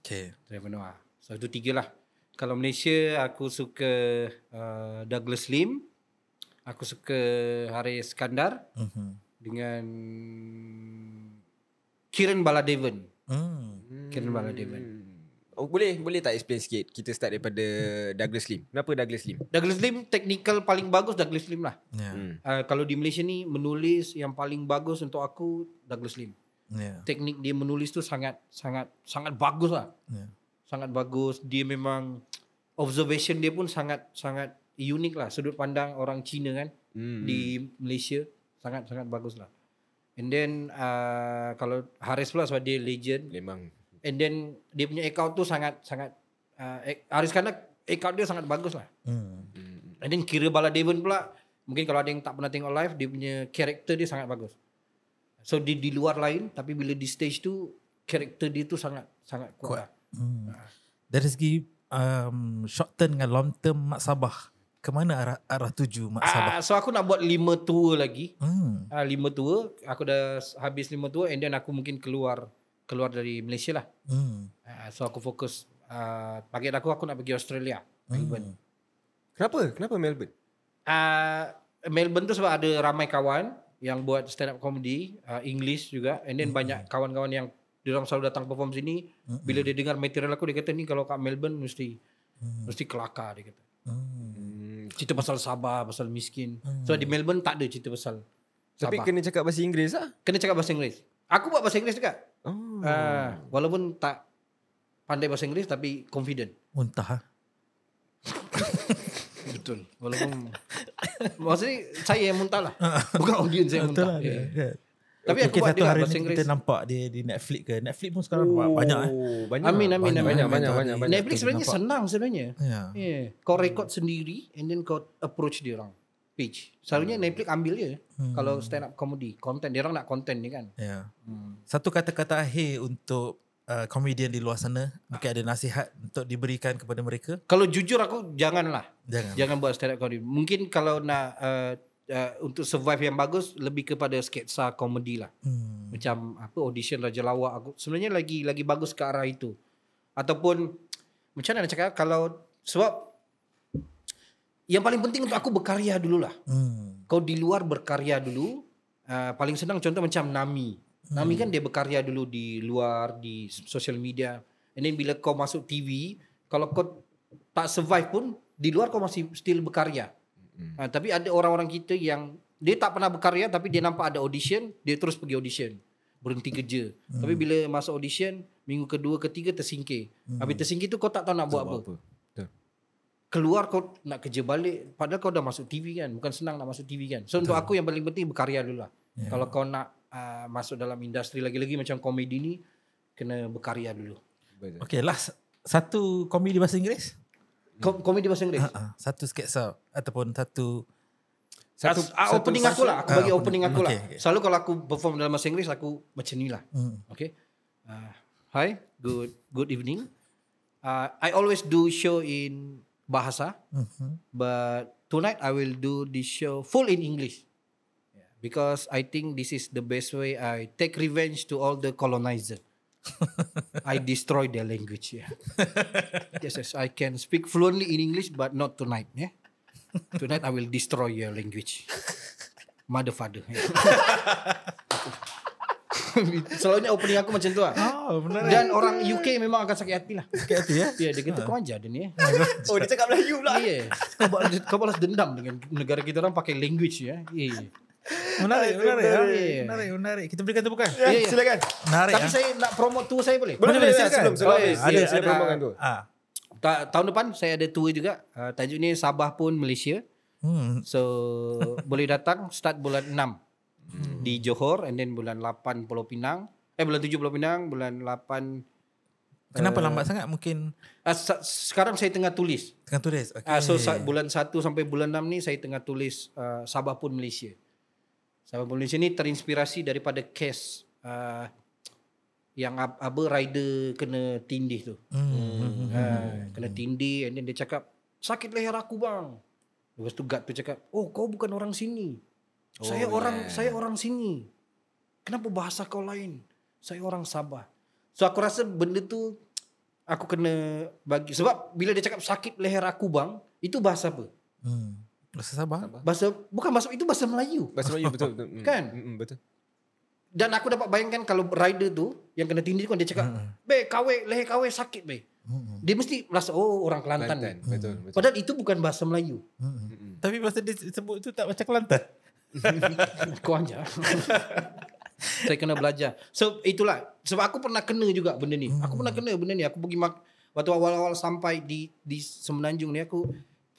Okay. Trevor Noah. So itu tiga lah. Kalau Malaysia aku suka uh, Douglas Lim. Aku suka Haris Skandar Mhm. dengan Kiran Baladevan. Hmm. Kiran Baladevan. Oh, boleh boleh tak explain sikit? Kita start daripada Douglas Lim. Kenapa Douglas Lim? Douglas Lim technical paling bagus Douglas Lim lah. Ya. Hmm. Uh, kalau di Malaysia ni menulis yang paling bagus untuk aku Douglas Lim. Ya. Teknik dia menulis tu sangat sangat sangat bagus lah. Ya. Sangat bagus. Dia memang observation dia pun sangat sangat unik lah. Sudut pandang orang Cina kan Hmm. di Malaysia sangat sangat bagus lah. And then uh, kalau Haris pula sebab dia legend. memang And then dia punya account tu sangat sangat uh, Haris Kandar account dia sangat bagus lah. Hmm. And then Kira Baladevan pula mungkin kalau ada yang tak pernah tengok live dia punya karakter dia sangat bagus. So di di luar lain tapi bila di stage tu karakter dia tu sangat sangat kuat. Kuat. Lah. Hmm. Dari segi um, short term dengan long term Mak Sabah, ke mana arah, arah tuju Mak Sabah? Ah, so aku nak buat lima tour lagi. Hmm. Ah, lima tour. Aku dah habis lima tour and then aku mungkin keluar keluar dari Malaysia lah. Hmm. Ah, so aku fokus uh, target aku aku nak pergi Australia. Melbourne. Kenapa? Kenapa Melbourne? Uh, Melbourne tu sebab ada ramai kawan yang buat stand up comedy uh, English juga and then banyak kawan-kawan yang Dia orang selalu datang perform sini. Bila dia dengar material aku dia kata ni kalau kat Melbourne mesti mesti kelakar dia kata. Hmm. Cerita pasal Sabah, pasal miskin. So di Melbourne tak ada cerita pasal Tapi Sabah. kena cakap bahasa Inggeris lah. Kena cakap bahasa Inggeris. Aku buat bahasa Inggeris juga. Oh. Ah, walaupun tak pandai bahasa Inggeris tapi confident. Muntah. ah. Betul. Walaupun maksudnya saya yang muntah lah. Bukan audience yang muntah. lah. Yeah. dia. Tapi aku Mungkin buat satu hari bahasa ni Inggeris. kita nampak dia di Netflix ke. Netflix pun sekarang oh, banyak eh. Banyak. Amin amin Banyak, amin. Banyak, amin. banyak, banyak. banyak. Netflix sebenarnya Nampak. senang sebenarnya. Ya. Yeah. Kau record sendiri and then kau approach dia orang page. Selalunya Netflix ambil je Hmm. kalau stand up comedy, content dia orang nak content ni kan. Ya. Hmm. Satu kata-kata akhir untuk uh, komedian di luar sana. Mungkin ada nasihat untuk diberikan kepada mereka. Kalau jujur aku janganlah. Jangan. Jangan buat stand up comedy. Mungkin kalau nak uh, uh, untuk survive yang bagus lebih kepada sketsa komedi lah. Hmm. Macam apa audition Raja Lawak aku sebenarnya lagi lagi bagus ke arah itu. Ataupun macam mana nak cakap kalau sebab yang paling penting untuk aku berkarya dululah. Hmm. Kau di luar berkarya dulu. Uh, paling senang contoh macam Nami. Nami kan dia berkarya dulu di luar di social media. And then bila kau masuk TV, kalau kau tak survive pun di luar kau masih still berkarya. Uh, tapi ada orang-orang kita yang dia tak pernah berkarya tapi dia nampak ada audition, dia terus pergi audition. Berhenti kerja. Tapi bila masuk audition, minggu kedua, ketiga tersingkir. Habis tersingkir tu kau tak tahu nak buat apa Betul. Keluar kau nak kerja balik padahal kau dah masuk TV kan bukan senang nak masuk TV kan so untuk aku yang paling penting berkarya dulu lah Ya. kalau kau nak uh, masuk dalam industri lagi-lagi macam komedi ni kena berkarya dulu Betul. Okay, last satu komedi bahasa Inggeris. Ko- komedi bahasa Inggeris Ha, ha. Satu sketsa ataupun satu satu, uh, opening aku lah aku Ah, bagi opening. opening aku lah Okay, okay. selalu kalau aku perform dalam bahasa Inggeris aku macam ni lah hmm. Okay. Uh, hi, good good evening. Uh, I always do show in bahasa, Mhm. but tonight I will do this show full in English. Yeah, because I think this is the best way I take revenge to all the colonizer. I destroy their language. Yeah. yes, yes, I can speak fluently in English, but not tonight. Yeah. Tonight I will destroy your language. Mother father. Yeah. Selalunya opening aku macam tu lah. Oh, benar. Dan orang UK memang akan sakit hati lah. Sakit hati ya. Ya, dia kata kau ajar dia ni. eh." Oh dia cakap Melayu pula. Ya. Kau balas, kau balas dendam dengan negara kita orang pakai language ya. Ya. ya. Menarik, menarik, Menarik. menarik, menarik. Kita berikan tepukan. Ya, Ya, ya. silakan. Menarik. Tapi ah. saya nak promote tour saya boleh? Boleh, boleh, silakan. sebelum- sebelum Oh, habis. ya, Sila, ya, sila ada- promokan tu. Ah. Ta- tahun depan saya ada tour juga. Uh, tajuk ni Sabah pun Malaysia. Hmm. So boleh datang start bulan 6 di Johor and then bulan 8 Pulau Pinang. Eh bulan 7 Pulau Pinang, bulan 8 Kenapa lambat sangat? Mungkin uh, sekarang saya tengah tulis. tengah tulis. Okay. Ah, so sa- bulan 1 sampai bulan 6 ni saya tengah tulis uh, Sabah pun Malaysia. Sabah pun Malaysia ni terinspirasi daripada case uh, yang ab- apa rider kena tindih tu. Hmm. Uh, kena tindih and then dia cakap sakit leher aku bang. Lepas tu guard tu cakap, "Oh, kau bukan orang sini. Saya Oh, orang yeah. saya orang sini. Kenapa bahasa kau lain? Saya orang Sabah." So aku rasa benda tu aku kena bagi sebab bila dia cakap sakit leher aku bang, itu bahasa apa? Hmm. Rasa sabar. Bahasa bukan bahasa itu bahasa Melayu. Bahasa Melayu betul betul. Mm, Kan? mm, mm, betul. Dan aku dapat bayangkan kalau rider tu yang kena tindih tu kan dia cakap, "Be, kawe leher kawe sakit be." Hmm. Dia mesti rasa oh orang Kelantan. Kelantan. Betul betul. Padahal itu bukan bahasa Melayu. Hmm. Mm-mm. Tapi masa dia sebut tu tak macam Kelantan. Kau aja. Saya kena belajar. So itulah sebab aku pernah kena juga benda ni. Aku pernah kena benda ni. Aku pergi mak waktu awal-awal sampai di di Semenanjung ni aku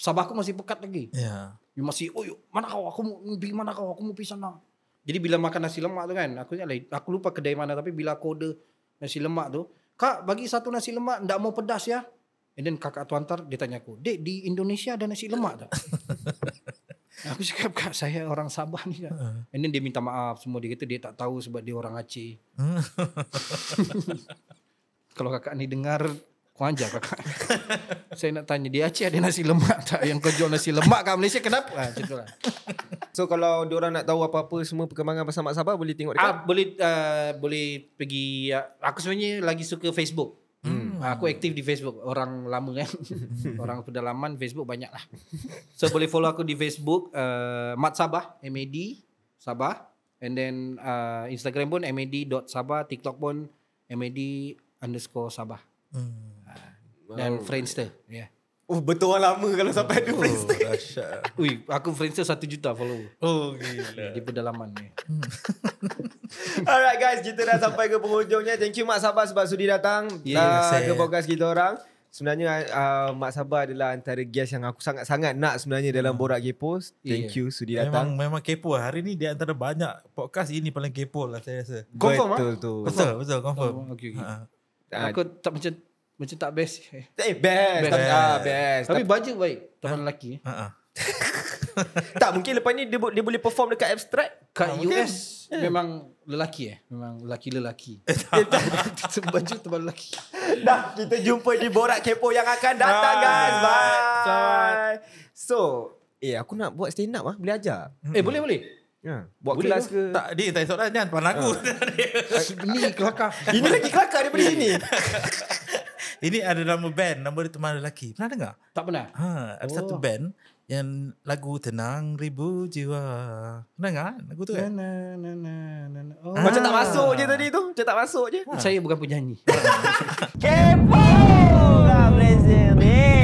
Sabah aku masih pekat lagi. Ya. Dia masih, oh yuk, mana kau? Aku mau pergi mana kau? Aku mau pergi sana. Jadi bila makan nasi lemak tu kan, aku lah, aku lupa kedai mana tapi bila aku order nasi lemak tu, kak bagi satu nasi lemak, ndak mau pedas ya. And then kakak tu hantar, dia tanya aku, dek di Indonesia ada nasi lemak tak? aku cakap, kak saya orang Sabah ni kak. And then dia minta maaf semua, dia kata dia tak tahu sebab dia orang Aceh. Hmm. Kalau kakak ni dengar, kau ajar kakak. saya nak tanya, di Aceh ada nasi lemak tak? Yang kau jual nasi lemak kat Malaysia, kenapa? Ha, macam tu lah. So kalau diorang nak tahu apa-apa semua perkembangan pasal Mak Sabah boleh tengok dekat. Ah, boleh uh, boleh pergi uh, aku sebenarnya lagi suka Facebook. Hmm. Aku aktif di Facebook orang lama kan. orang pedalaman Facebook banyak lah. So boleh follow aku di Facebook uh, Mat Sabah MAD Sabah and then uh, Instagram pun mad.sabah, TikTok pun MAD underscore Sabah. Hmm. Dan Friendster. Ya. Yeah. Oh betul orang lama kalau sampai ada Oh, Friendster. dahsyat. Ui, aku Friendster 1 juta follower. Oh, gila. Di pedalaman ni. Alright guys, kita dah sampai ke penghujungnya. Thank you Mak Sabah sebab sudi datang Ya, uh, ke podcast kita orang. Sebenarnya uh, Mak Sabah adalah antara guest yang aku sangat-sangat nak sebenarnya dalam Borak Gepos. Thank Ya. you sudi Memang datang. memang kepo lah. Hari ni di antara banyak podcast ini paling kepo lah saya rasa. Confirm, Betul tu. Betul, betul confirm. Oh, okay, okay. Ha. Ah, Aku tak macam macam tak best. Eh best, Best. Tapi, ah, best. Tapi Tapi, bajet baik. Teman lelaki. eh. Ha. ha. tak mungkin lepas ni dia, dia boleh perform dekat abstract. Kat Ah, mungkin. US memang lelaki eh. Memang lelaki-lelaki. Baju teman lelaki. Dah kita jumpa di Borak Kepo yang akan datang Bye. guys. Bye. Selamat. So, eh aku nak buat stand up ah. Boleh ajar? Eh boleh boleh. Ya. Buat Boleh kelas ke? Tak, dia tanya soalan jangan pandang aku. Ini kelakar. Ini lagi kelakar daripada sini. Ini ada nama band, nama dia teman lelaki. Pernah dengar? Tak pernah. Ha, ada Oh. satu band yang lagu Tenang Ribu Jiwa. Pernah dengar lagu tu kan? na, na, na, na, na. Oh. Macam tak Ah. masuk je tadi tu. Macam tak masuk je. Saya bukan penyanyi. Kepo lah Brazil ni.